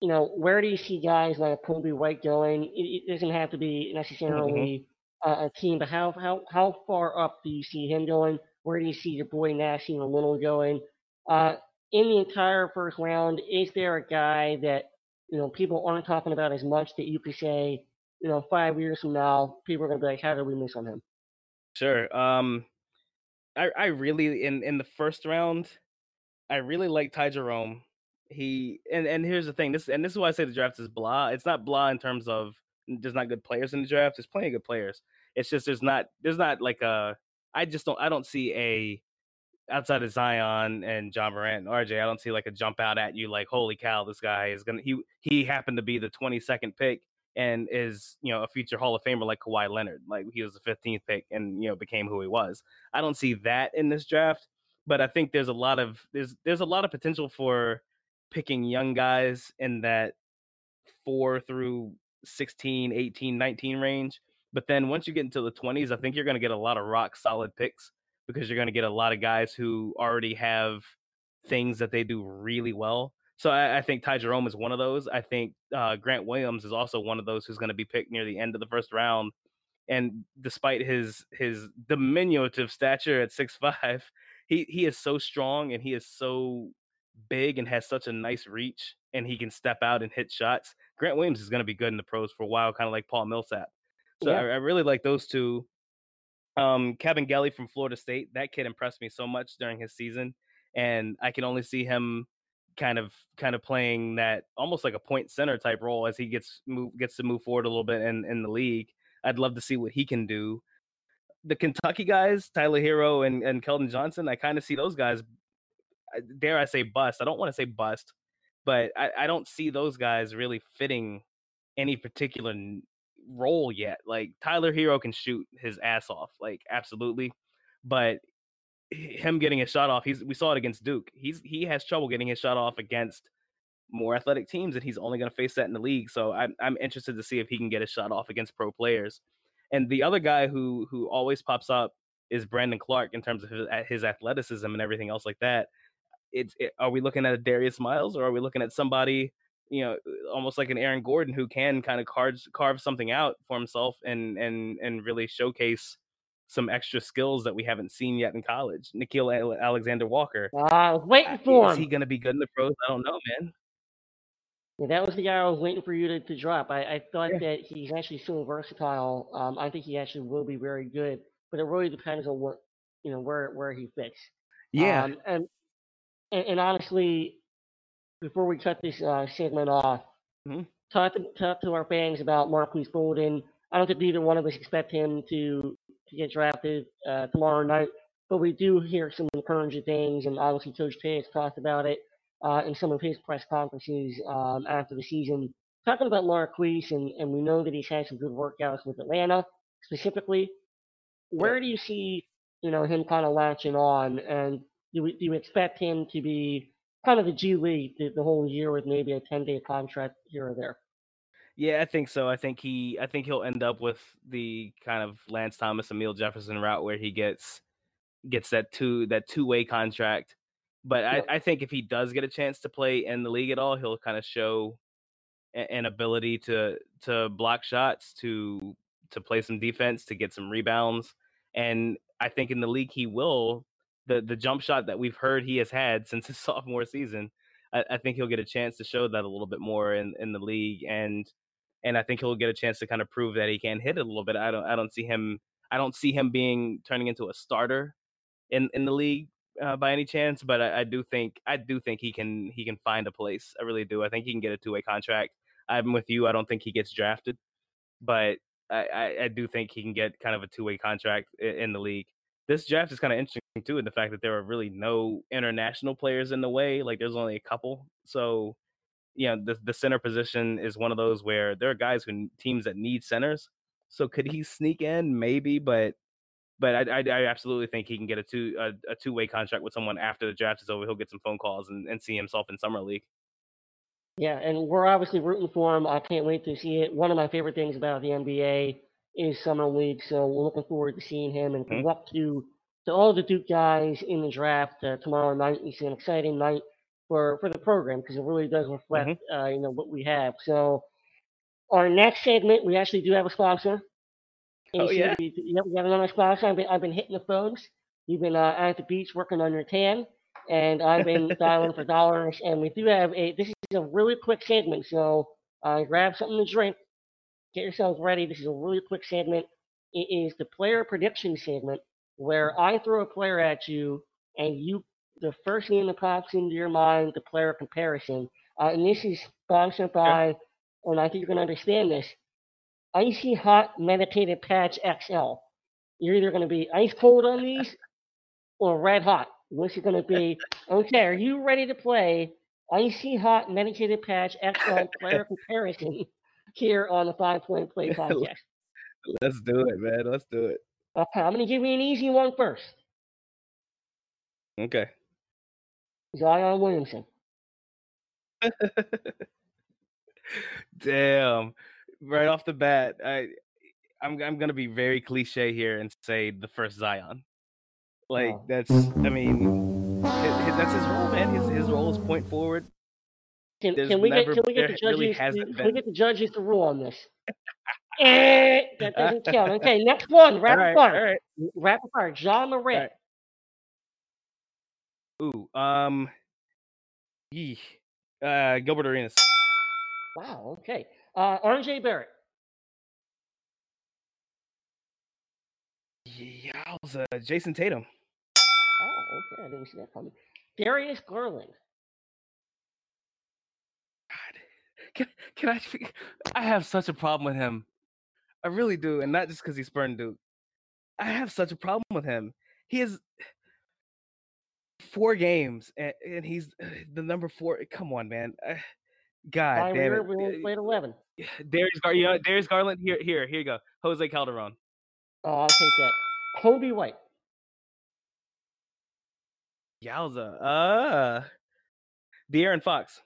You know, where do you see guys like Coby White going? It, it doesn't have to be necessarily uh, a team, but how how how far up do you see him going? Where do you see your boy Nassir Little going? Uh, in the entire first round, is there a guy that you know people aren't talking about as much that you could say, you know, five years from now, people are gonna be like, how did we miss on him? Sure. Um, I I really in in the first round, I really like Ty Jerome. He and and here's the thing. This and this is why I say the draft is blah. It's not blah in terms of there's not good players in the draft. There's plenty of good players. It's just there's not there's not like a I just don't I don't see a outside of Zion and Ja Morant and RJ. I don't see like a jump out at you like holy cow this guy is gonna he he happened to be the 22nd pick and is you know a future Hall of Famer like Kawhi Leonard. Like he was the 15th pick and you know became who he was. I don't see that in this draft, but I think there's a lot of there's there's a lot of potential for picking young guys in that 4 through 16, 18, 19 range. But then once you get into the 20s, I think you're going to get a lot of rock solid picks because you're going to get a lot of guys who already have things that they do really well. So I, I think Ty Jerome is one of those. I think uh, Grant Williams is also one of those who's going to be picked near the end of the first round. And despite his his diminutive stature at six five, he he is so strong and he is so big and has such a nice reach and he can step out and hit shots. Grant Williams is going to be good in the pros for a while, kind of like Paul Millsap. So Yeah. I, I really like those two. Um, Kabengele from Florida State, that kid impressed me so much during his season, and I can only see him kind of kind of playing that almost like a point center type role as he gets move gets to move forward a little bit in in the league. I'd love to see what he can do. The Kentucky guys, Tyler Herro and and Keldon Johnson, I kind of see those guys. Dare I say bust? I don't want to say bust, but I, I don't see those guys really fitting any particular role yet. Like Tyler Herro can shoot his ass off, like absolutely, but him getting his shot off, he's we saw it against Duke. He's he has trouble getting his shot off against more athletic teams, and he's only going to face that in the league. So I'm I'm interested to see if he can get his shot off against pro players. And the other guy who who always pops up is Brandon Clarke in terms of his, his athleticism and everything else like that. It's it, are we looking at a Darius Miles or are we looking at somebody you know almost like an Aaron Gordon who can kind of carve carve something out for himself and and and really showcase some extra skills that we haven't seen yet in college. Nickeil Alexander Walker. Uh, I was waiting for Is he going to be good in the pros? I don't know, man. Yeah, that was the guy I was waiting for you to, to drop. I, I thought Yeah. that he's actually so versatile. Um, I think he actually will be very good, but it really depends on what you know where where he fits. Yeah. Um, and, and and honestly, before we cut this uh, segment off, Mhm. talk to talk to our fans about Marques Bolden. I don't think either one of us expect him to to get drafted uh, tomorrow night, but we do hear some encouraging things, and obviously Coach K has talked about it. uh, in some of his press conferences um, after the season, talking about Marques, and, and we know that he's had some good workouts with Atlanta specifically. Where do you see, you know, him kind of latching on, and do, we, do you expect him to be kind of the G League the, the whole year with maybe a 10 day contract here or there? Yeah, I think so. I think he I think he'll end up with the kind of Lance Thomas, Amile Jefferson route where he gets gets that two that two way contract. But I, I think if he does get a chance to play in the league at all, he'll kind of show an ability to to block shots, to to play some defense, to get some rebounds. And I think in the league he will. The the jump shot that we've heard he has had since his sophomore season, I, I think he'll get a chance to show that a little bit more in, in the league. And and I think he'll get a chance to kind of prove that he can hit it a little bit. I don't I don't see him I don't see him being turning into a starter in in the league uh, by any chance, but I, I, do think I do think he can he can find a place. I really do. I think he can get a two way contract. I'm with you. I don't think he gets drafted, but I, I, I do think he can get kind of a two way contract in, in, the league. This draft is kind of interesting too, in the fact that there are really no international players in the way. Like there's only a couple, so you know the the center position is one of those where there are guys who teams that need centers. So could he sneak in? Maybe, but but I, I, I absolutely think he can get a two a, a two way contract with someone after the draft is over. He'll get some phone calls and, and see himself in summer league. Yeah, and we're obviously rooting for him. I can't wait to see it. One of my favorite things about the NBA is summer league, so we're looking forward to seeing him. And mm-hmm. luck to to all the Duke guys in the draft uh, tomorrow night. It's an exciting night for for the program because it really does reflect mm-hmm. uh, you know what we have. So our next segment, we actually do have a sponsor. Oh yeah, we, we have another sponsor. I've been I've been hitting the phones. You've been uh, at the beach working on your tan, and I've been dialing for dollars. And we do have a this is a really quick segment, so uh, grab something to drink, get yourselves ready. This is a really quick segment. It is the player prediction segment where I throw a player at you, and you the first name that pops into your mind, the player comparison. Uh, and this is sponsored by, and I think you're going to understand this, Icy Hot Medicated Patch XL. You're either going to be ice cold on these or red hot. Which is going to be, okay, are you ready to play Icy Hot Medicated Patch XL player comparison here on the Five Point Play podcast? Let's do it, man. Let's do it. Okay, I'm going to give you an easy one first. Okay. Zion Williamson. Damn. Right off the bat, I I'm I'm gonna be very cliche here and say the first Zion. Like oh. that's I mean that's his role, man. His his role is point forward. Can, can we get can we get the judges really can, can we get the judges to rule on this? eh, that doesn't count. Okay, next one. Rapid right, fire. Right. Rapid fire. Ja Morant. Ooh, um, yee, uh, Gilbert Arenas. Wow. Okay. Uh, RJ Barrett. Yowza, Jayson Tatum. Oh, okay. I didn't see that coming. Darius Garland. God, can, can I? I have such a problem with him. I really do, and not just because he's spurned Duke. I have such a problem with him. He is four games, and, and he's the number four. Come on, man. Uh, God damn it. We only played eleven. Darius, Gar- know, Darius Garland. Here, here, here you go. Jose Calderon. Oh, I'll take that. Coby White. Yowza. Uh De'Aaron Fox.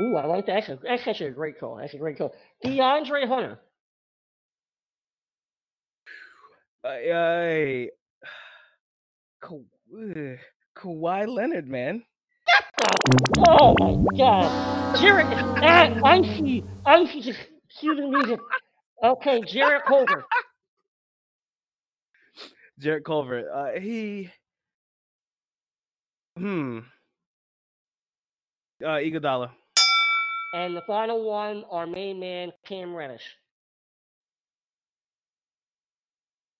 Ooh, I like that. That's, a, that's actually a great call. That's a great call. DeAndre Hunter. I, I, Kawhi Leonard, man. Oh my god. Jarrett, ah, I see, I see just the music. Okay, Jarrett Culver. Jarrett Culver. Uh, he, hmm. Uh, Iguodala. And the final one, our main man, Cam Reddish.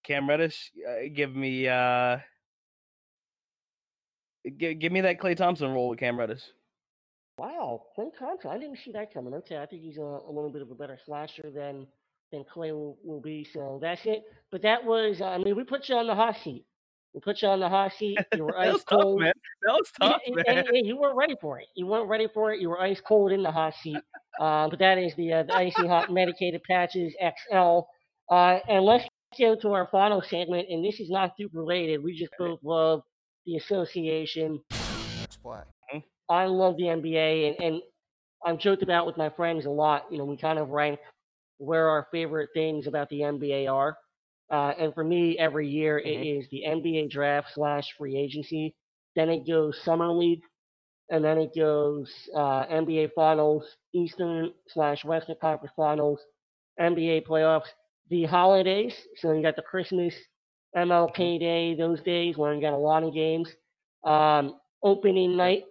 Cam Reddish, uh, give me uh Give, give me that Klay Thompson role with Cam Reddish. Wow, Klay Thompson. I didn't see that coming. Okay, I think he's a, a little bit of a better slasher than than Klay will, will be. So that's it. But that was, uh, I mean, we put you on the hot seat. We put you on the hot seat. You were that ice was tough, cold. man. That was tough, and, man. and- and you weren't ready for it. You weren't ready for it. You were ice cold in the hot seat. Uh, but that is the, uh, the icy hot medicated patches XL. Uh, and let's go to our final segment. And this is not super related. We just both love the association. Explain. I love the NBA, and, and I've joked about with my friends a lot. You know, we kind of rank where our favorite things about the NBA are. Uh, and for me, every year it is the NBA draft slash free agency. Then it goes summer league, and then it goes uh, NBA finals, Eastern slash Western Conference finals, NBA playoffs, the holidays. So you got the Christmas, MLK Day, those days when you got a lot of games. Um, opening night,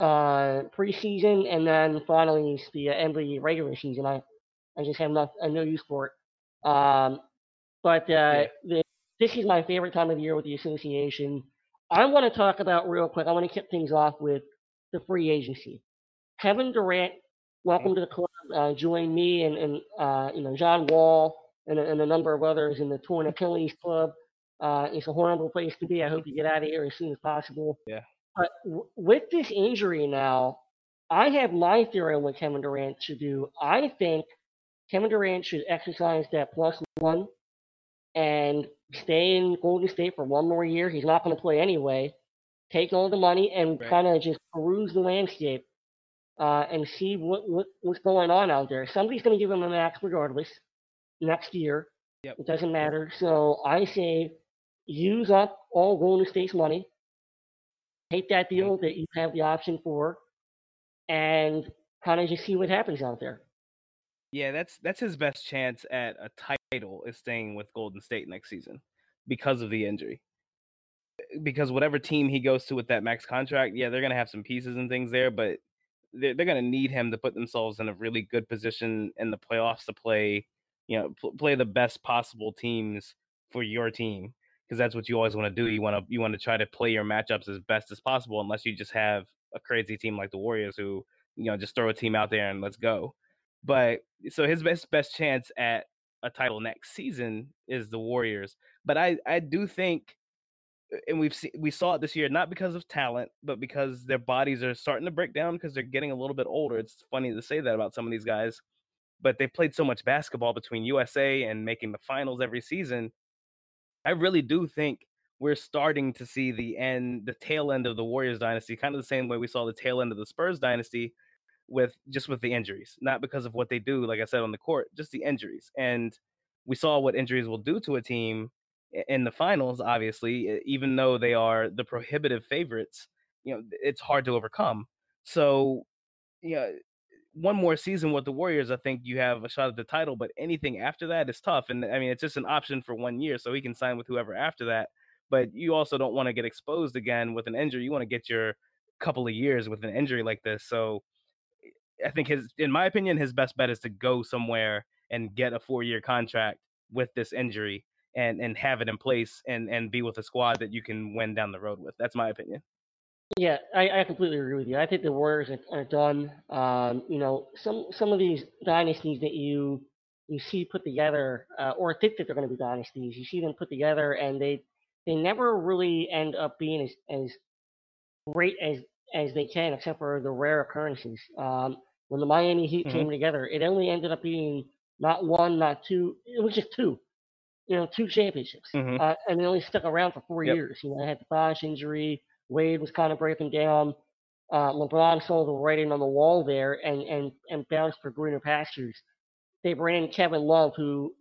uh, preseason, and then finally it's the uh, NBA regular season. I, I just have not, I no use for it. Um, but uh, the, this is my favorite time of the year with the association. I want to talk about real quick. I want to kick things off with the free agency. Kevin Durant, welcome to the club. Uh, join me and, and uh, you know John Wall and, a- and a number of others in the Torn Achilles Club. Uh, it's a horrible place to be. I hope you get out of here as soon as possible. Yeah. But w- with this injury now, I have my theory on what Kevin Durant should do. I think Kevin Durant should exercise that plus one and stay in Golden State for one more year. He's not going to play anyway. Take all the money and Right. kind of just peruse the landscape uh, and see what, what what's going on out there. Somebody's going to give him a max regardless next year. Yep. It doesn't matter. So I say use up all Golden State's money. Take that deal that you have the option for, and kind of just see what happens out there. Yeah, that's that's his best chance at a title is staying with Golden State next season because of the injury. Eh, because whatever team he goes to with that max contract, yeah, they're gonna have some pieces and things there, but they're, they're gonna need him to put themselves in a really good position in the playoffs to play, you know, pl- play the best possible teams for your team because that's what you always want to do. You want to you want to try to play your matchups as best as possible, unless you just have a crazy team like the Warriors who you know just throw a team out there and let's go. But so his best best chance at a title next season is the Warriors. But I I do think, and we've seen we saw it this year not because of talent, but because their bodies are starting to break down because they're getting a little bit older. It's funny to say that about some of these guys, but they've played so much basketball between USA and making the finals every season. I really do think we're starting to see the end, the tail end of the Warriors dynasty, kind of the same way we saw the tail end of the Spurs dynasty with just with the injuries, not because of what they do, like I said on the court, just the injuries. And we saw what injuries will do to a team in the finals. Obviously, even though they are the prohibitive favorites, you know it's hard to overcome. So, yeah, one more season with the Warriors, I think you have a shot at the title. But anything after that is tough. And I mean, it's just an option for one year, so he can sign with whoever after that. But you also don't want to get exposed again with an injury. You want to get your couple of years with an injury like this. So I think his, in my opinion, his best bet is to go somewhere and get a four-year contract with this injury and and have it in place and and be with a squad that you can win down the road with. That's my opinion. Yeah, I, I completely agree with you. I think the Warriors are, are done. Um, you know, some some of these dynasties that you you see put together, uh, or think that they're going to be dynasties, you see them put together, and they they never really end up being as as great as as they can, except for the rare occurrences. Um, when the Miami Heat Mhm. came together, it only ended up being not one, not two. It was just two. You know, two championships, Mhm. uh, and they only stuck around for four Yep. years. You know, they had the Bosh injury. Wade was kind of breaking down. Uh, LeBron saw the writing on the wall there and, and, and bounced for greener pastures. They brought in Kevin Love, who,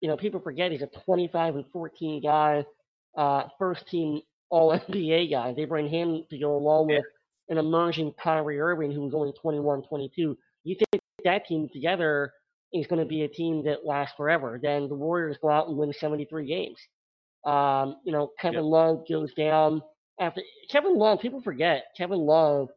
you know, people forget he's a 25 and 14 guy, uh, first team All NBA guy. They bring him to go along with an emerging Kyrie Irving, who was only 21, 22. You think that team together is going to be a team that lasts forever? Then the Warriors go out and win 73 games. Um, you know, Kevin Love goes down after Kevin Love. People forget Kevin Love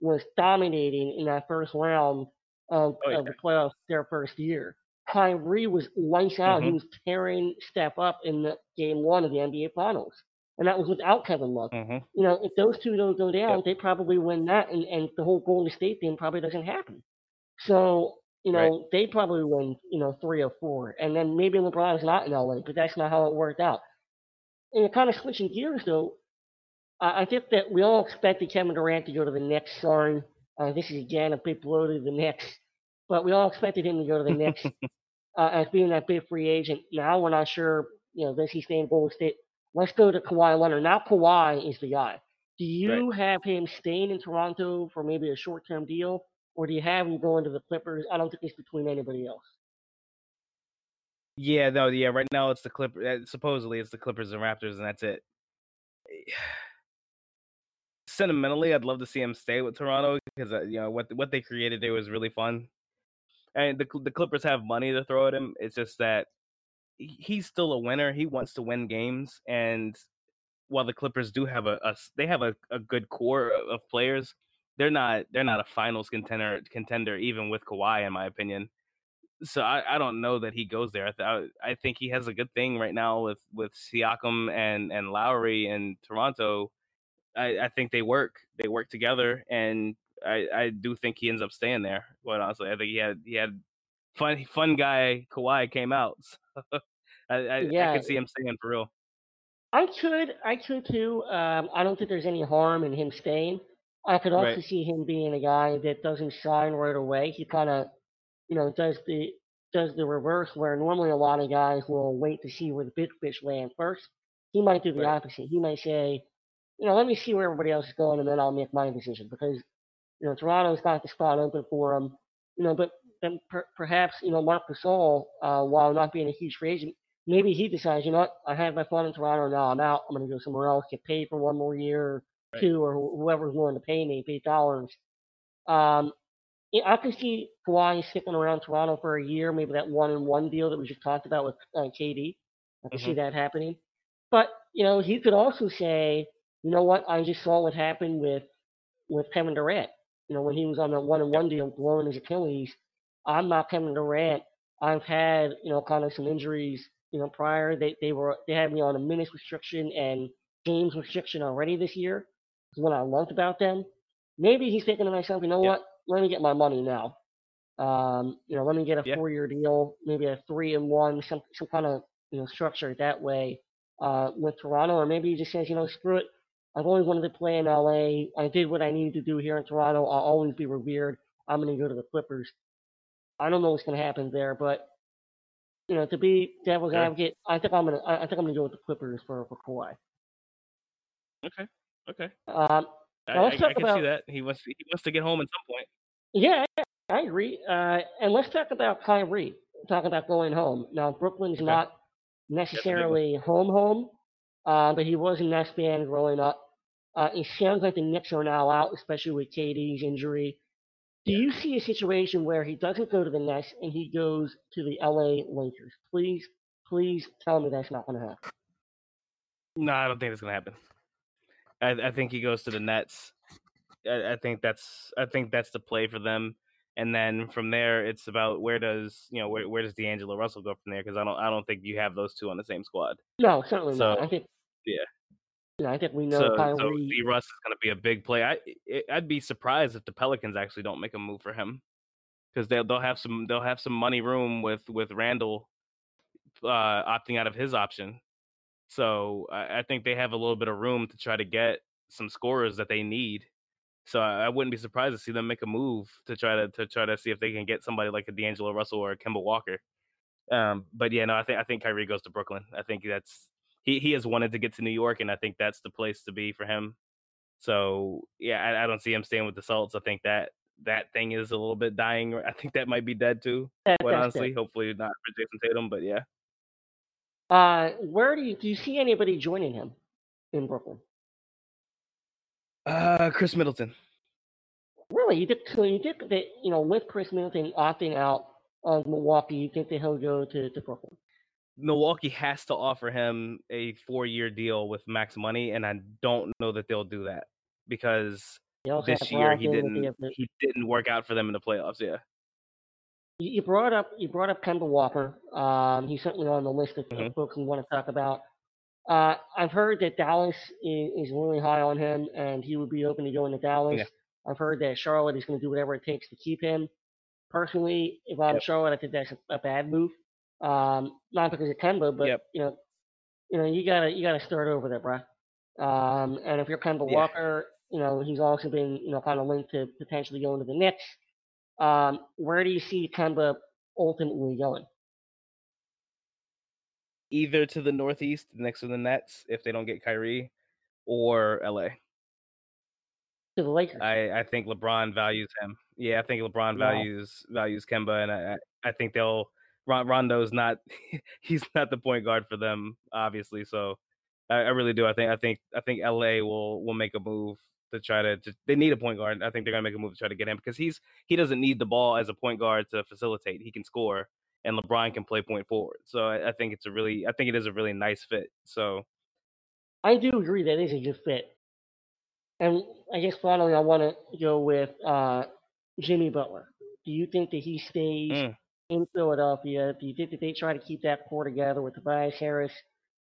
was dominating in that first round of, Oh, yeah. of the playoffs their first year. Kyrie was lights out. He Mhm. was tearing step up in the game one of the NBA Finals, and that was without Kevin Love. hmm You know, if those two don't go down, Yep. they probably win that, and, and the whole Golden State thing probably doesn't happen. So, you Right. know, they probably win, you know, three or four, and then maybe LeBron's not in LA, but that's not how it worked out. and kind of switching gears though, I I think that we all expected Kevin Durant to go to the Knicks. Sorry, uh, this is again a big blow to the Knicks, but we all expected him to go to the Knicks uh, as being that big free agent. Now we're not sure. You know, does he stay in Golden State? Let's go to Kawhi Leonard. Now Kawhi is the guy. Do you have him staying in Toronto for maybe a short-term deal, or do you have him going to the Clippers? I don't think it's between anybody else. Yeah, no, yeah. Right now it's the Clippers. Supposedly it's the Clippers and Raptors, and that's it. Sentimentally, I'd love to see him stay with Toronto because uh, you know what what they created there was really fun, and the the Clippers have money to throw at him. It's just that he's still a winner. He wants to win games, and while the Clippers do have a, a they have a, a good core of players, they're not they're not a finals contender contender even with Kawhi in my opinion. So I, I don't know that he goes there. I, th- I think he has a good thing right now with with Siakam and and Lowry in Toronto. I, I think they work they work together, and I, I do think he ends up staying there. But honestly, I think he had he had fun fun guy Kawhi came out. So I, I, Yeah, I could see him staying for real. I could, I could too. Um, I don't think there's any harm in him staying. I could also Right. see him being a guy that doesn't shine right away. He kind of, you know, does the does the reverse where normally a lot of guys will wait to see where the big fish land first. He might do the Right. opposite. He might say, you know, let me see where everybody else is going, and then I'll make my decision because you know Toronto's got the spot open for him. You know, but then per- perhaps you know Marc Gasol, uh, while not being a huge free agent, maybe he decides, you know what, I had my fun in Toronto, now I'm out. I'm going to go somewhere else, get paid for one more year or Right. two, or wh- whoever's willing to pay me, pay dollars. Um, yeah, I can see Kawhi sticking around Toronto for a year, maybe that one and one deal that we just talked about with uh, KD. I can see Mhm. that happening. But you know, he could also say, you know what, I just saw what happened with with Kevin Durant. You know, when he was on the one and one deal, blowing his Achilles. I'm not Kevin Durant. I've had you know kind of some injuries. You know, prior they they were they had me on a minutes restriction and games restriction already this year. Is what I loved about them. Maybe he's thinking to myself, you know Yeah. what? Let me get my money now. Um, you know, let me get a Yeah. four-year deal, maybe a three and one, some some kind of you know structure that way uh, with Toronto, or maybe he just says, you know, screw it. I've always wanted to play in LA. I did what I needed to do here in Toronto. I'll always be revered. I'm going to go to the Clippers. I don't know what's going to happen there, but you know, to be devil's Sure. advocate, I think I'm gonna I I think I'm gonna go with the Clippers for for Kawhi. Okay. Okay. Um, I, I, let's I talk can about see that. He wants he wants to get home at some point. yeah, I agree. Uh, and let's talk about Kyrie. Talk about going home. Now Brooklyn's Okay. not necessarily home home, uh, but he was in Nets fan growing up. Uh, it sounds like the Knicks are now out, especially with KD's injury. Do you see a situation where he doesn't go to the Nets and he goes to the LA Lakers? Please, please tell me that's not going to happen. No, I don't think that's gonna happen. I, I think he goes to the Nets. I, I think that's I think that's the play for them. And then from there, it's about where does you know where, where does D'Angelo Russell go from there? Because I don't I don't think you have those two on the same squad. No, certainly not. I think yeah. Yeah, I think we know So so D Russ is going to be a big play. I I- I'd be surprised if the Pelicans actually don't make a move for him because they'll they'll have some they'll have some money room with with Randle uh, opting out of his option. So I, I think they have a little bit of room to try to get some scorers that they need. So I, I wouldn't be surprised to see them make a move to try to to try to see if they can get somebody like a D'Angelo Russell or a Kemba Walker. Um, but yeah, no, I think I think Kyrie goes to Brooklyn. I think that's he he has wanted to get to New York, and I think that's the place to be for him. So yeah, I, I don't see him staying with the Celts. I think that that thing is a little bit dying. I think that might be dead too. That, Quite honestly, it. hopefully not for Jayson Tatum, but yeah. Uh, where do you do you see anybody joining him in Brooklyn? Uh, Khris Middleton. Really, you think so? You think that you know with Khris Middleton opting out of Milwaukee, you think that he'll go to, to Brooklyn? Milwaukee has to offer him a four-year deal with max money, and I don't know that they'll do that because this year he didn't he didn't work out for them in the playoffs. Yeah, You brought up you brought up Kemba Walker. Um, he's certainly on the list of, Mhm. of folks we want to talk about. Uh, I've heard that Dallas is, is really high on him, and he would be open to going to Dallas. Yeah. I've heard that Charlotte is going to do whatever it takes to keep him. Personally, if I'm Yep. Charlotte, I think that's a, a bad move. Um, not because of Kemba, but Yep. you know, you know, you gotta you gotta start over there, bro. Um, and if you're Kemba Yeah. Walker, you know, he's also been, you know, kind of linked to potentially going to the Knicks. Um, where do you see Kemba ultimately going? Either to the Northeast next to the Nets if they don't get Kyrie, or LA. To the Lakers. I, I think LeBron values him. Yeah, I think LeBron Wow. values values Kemba, and I I think they'll Rondo's not he's not the point guard for them, obviously. So I, I really do. I think I think I think LA will will make a move to try to, to they need a point guard. I think they're gonna make a move to try to get him because he's he doesn't need the ball as a point guard to facilitate. He can score, and LeBron can play point forward. So I, I think it's a really I think it is a really nice fit. So I do agree that is a good fit. And I guess finally, I want to go with uh, Jimmy Butler. Do you think that he stays Mm. In Philadelphia? Do you think that they try to keep that core together with Tobias Harris,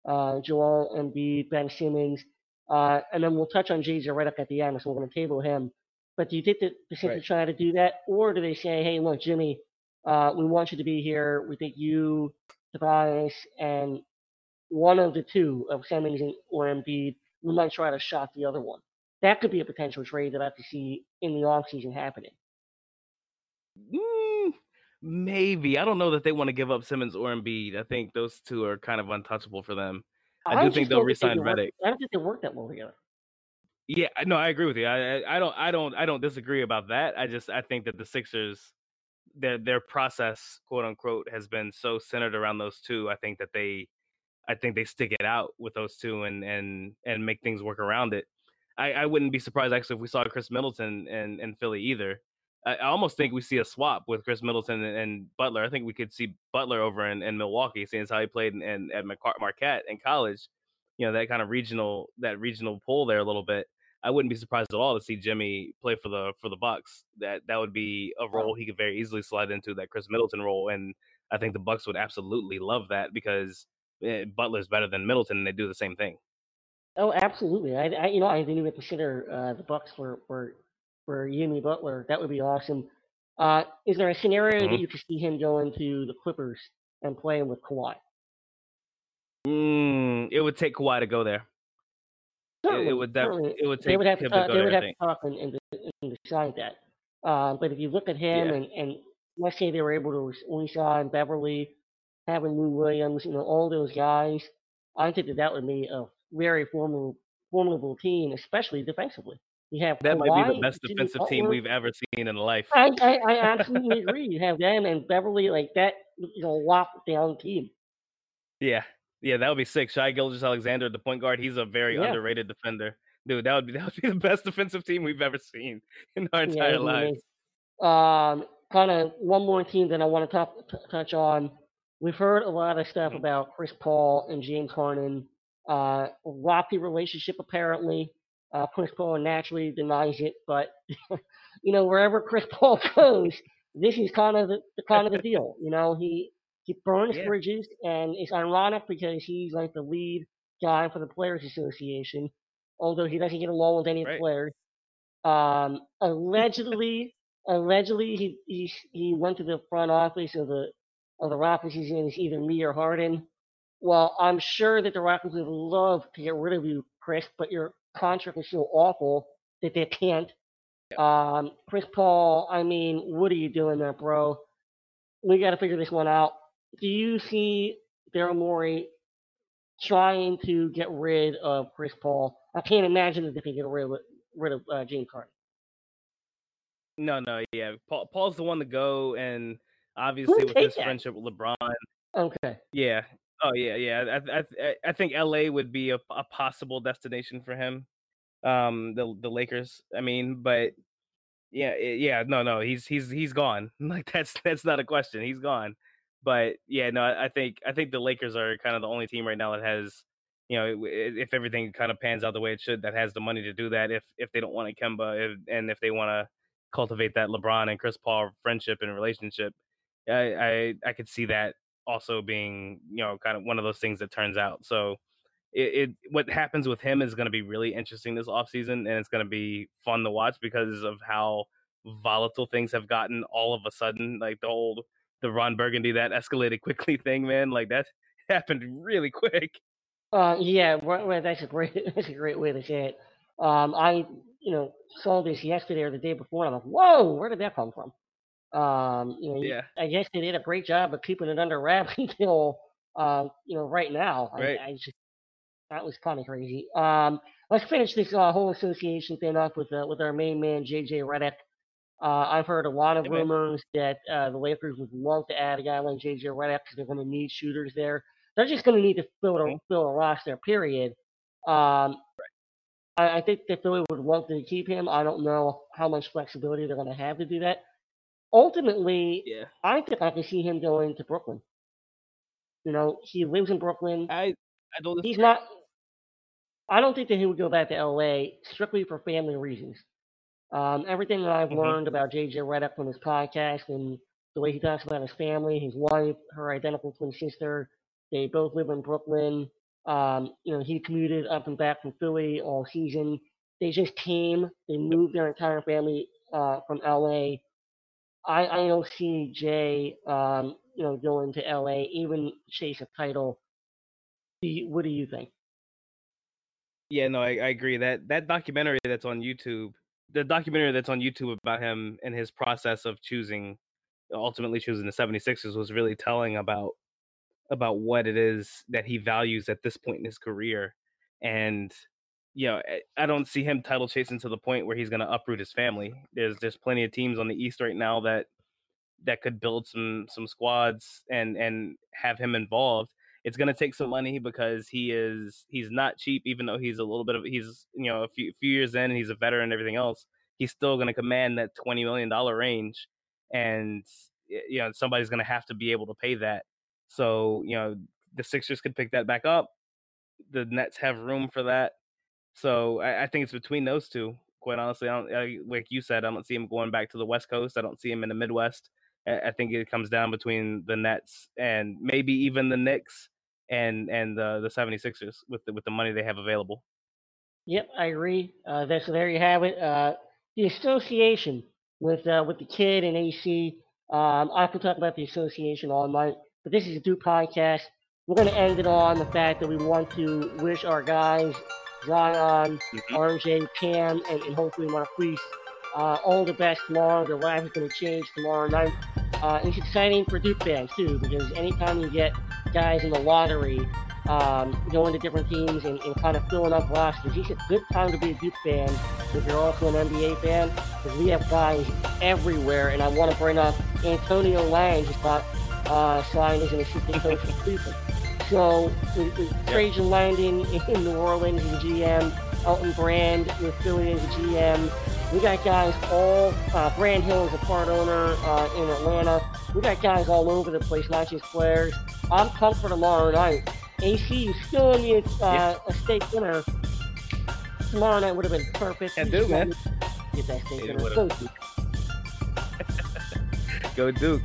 uh, Joel Embiid, Ben Simmons, uh, and then we'll touch on JJ Redick at the end, so we're going to table him. But do you think that they simply Right. try to do that, or do they say, "Hey, look, Jimmy, uh, we want you to be here. We think you, Tobias, and one of the two of Simmons and- or Embiid, we might try to shot the other one." That could be a potential trade that I could see in the offseason happening. Maybe I don't know that they want to give up Simmons or Embiid. I think those two are kind of untouchable for them. I do think they'll they re-sign work- Redick. I don't think they work that well together. Yeah, no, I agree with you. I, I I don't I don't I don't disagree about that. I just I think that the Sixers their their process, quote unquote, has been so centered around those two. I think that they I think they stick it out with those two and and and make things work around it. I, I wouldn't be surprised actually if we saw Khris Middleton in, in Philly either. I, almost think we see a swap with Khris Middleton and, and Butler. I think we could see Butler over in, in Milwaukee, seeing as how he played in, in, at Mar- Marquette in college. You know that kind of regional that regional pull there a little bit. I wouldn't be surprised at all to see Jimmy play for the for the Bucks. That that would be a role he could very easily slide into that Khris Middleton role, and I think the Bucks would absolutely love that because eh, Butler's better than Middleton, and they do the same thing. Oh, absolutely. I, I you know, I didn't even consider uh, the Bucks were for for Jimmy Butler. That would be awesome. Uh, is there a scenario that Mhm. you could see him going to the Clippers and playing with Kawhi? Mm, it would take Kawhi to go there. It, it Certainly, would it would they would have to him talk, to go they would have to talk and, and, and decide that. Uh, but if you look at him Yeah. and, and let's say they were able to re-sign Beverley, having Lou Williams, you know, all those guys, I think that that would be a very formidable, formidable team, especially defensively. You have That might be the best defensive team we've ever seen in life. I, I, I absolutely agree. You have them and Beverley like that, you know, lock down team. Yeah, yeah, that would be sick. Shai Gilgeous-Alexander, the point guard, he's a very Yeah. underrated defender. Dude, that would be that would be the best defensive team we've ever seen in our entire it'd lives. Um, kind of one more team that I want to talk, t- touch on. We've heard a lot of stuff Mhm. about Chris Paul and James Harden. Uh, rocky relationship apparently. Uh, Chris Paul naturally denies it, but you know wherever Chris Paul goes, this is kind of the, the kind of the deal. You know he he burns Yeah. bridges, and it's ironic because he's like the lead guy for the Players Association, although he doesn't get along with any of the Right. players. Um, allegedly, allegedly he he he went to the front office of the of the Rockets. He's in either me or Harden. Well, I'm sure that the Rockets would love to get rid of you, Chris, but your contract is so awful that they can't. Um, Chris Paul, I mean, what are you doing there, bro? We got to figure this one out. Do you see Daryl Morey trying to get rid of Chris Paul? I can't imagine that they can get rid of rid of uh, James Harden. No, no, yeah. Paul, Paul's the one to go, and obviously with his that? friendship with LeBron, Okay. yeah. Oh yeah, yeah. I, I, I- think LA would be a, a possible destination for him. Um, the the Lakers. I mean, but yeah, yeah. No, no. He's he's he's gone. Like that's that's not a question. He's gone. But yeah, no. I think I think the Lakers are kind of the only team right now that has, you know, if everything kind of pans out the way it should, that has the money to do that. If if they don't want a Kemba, if, and if they want to cultivate that LeBron and Chris Paul friendship and relationship, I I I could see that also being you know kind of one of those things that turns out. So it, it what happens with him is going to be really interesting this offseason and it's going to be fun to watch because of how volatile things have gotten all of a sudden like the old the Ron Burgundy that escalated quickly thing man like that happened really quick Uh, yeah, well, that's a great that's a great way to say it. Um, I you know saw this yesterday or the day before, and I'm like, whoa, where did that come from? Um, you know, Yeah. I guess they did a great job of keeping it under wraps until uh, you know right now. Right. I, I just that was kind of crazy. Um, let's finish this uh, whole association thing up with uh, with our main man JJ Redick. Uh, I've heard a lot of Yeah, man. rumors that uh, the Lakers would love to add a guy like JJ Redick because they're going to need shooters there. They're just going to need to fill a fill a roster. Period. Um, I, I think that Philly would love to keep him. I don't know how much flexibility they're going to have to do that. Ultimately, Yeah. I think I can see him going to Brooklyn. You know, he lives in Brooklyn. I I don't He's not. I don't think that he would go back to LA strictly for family reasons. Um, everything that I've Mhm. learned about JJ Redick from his podcast and the way he talks about his family, his wife, her identical twin sister, they both live in Brooklyn. Um, you know, he commuted up and back from Philly all season. They just came. They moved their entire family uh, from LA. I, I don't see Jay, um, you know, going to LA, even chase a title. Do you, what do you think? Yeah, no, I, I agree. That that documentary that's on YouTube, the documentary that's on YouTube about him and his process of choosing, ultimately choosing the 76ers was really telling about about what it is that he values at this point in his career. And you know, I- I don't see him title chasing to the point where he's going to uproot his family. There's there's plenty of teams on the East right now that that could build some some squads and and have him involved. It's going to take some money because he is he's not cheap, even though he's a little bit of he's you know a few few years in and he's a veteran and everything else. He's still going to command that twenty million dollar range, and you know somebody's going to have to be able to pay that. So you know the Sixers could pick that back up. The Nets have room for that. So I, I think it's between those two. Quite honestly, I don't I, like you said. I don't see him going back to the West Coast. I don't see him in the Midwest. I, I think it comes down between the Nets and maybe even the Knicks and and the the 76ers with the, with the money they have available. Yep, I agree. Uh, that's there you have it. Uh, the association with uh, with the kid and AC. Um, I could talk about the association all night, but this is a Duke podcast. We're going to end it on the fact that we want to wish our guys, Zion, Mhm. RJ, Cam, and, and hopefully Marques, uh, all the best tomorrow. The lives is going to change tomorrow night. Uh, it's exciting for Duke fans too, because anytime you get guys in the lottery um, going to different teams and, and kind of filling up rosters. It's a good time to be a Duke fan if you're also an NBA fan, because we have guys everywhere. And I want to bring up Antonio Lang just got uh, signed as an assistant coach for Cleveland. So with, with Trajan Langdon in New Orleans as a GM, Elton Brand with Philly as a GM. We got guys all, uh, Grant Hill is a part owner uh, in Atlanta. We got guys all over the place, not just players. I'm pumped for tomorrow night. AC, you still need uh, a steak dinner. Tomorrow night would have been perfect. Can do, man. Get that steak It dinner. Go Duke. Go Duke.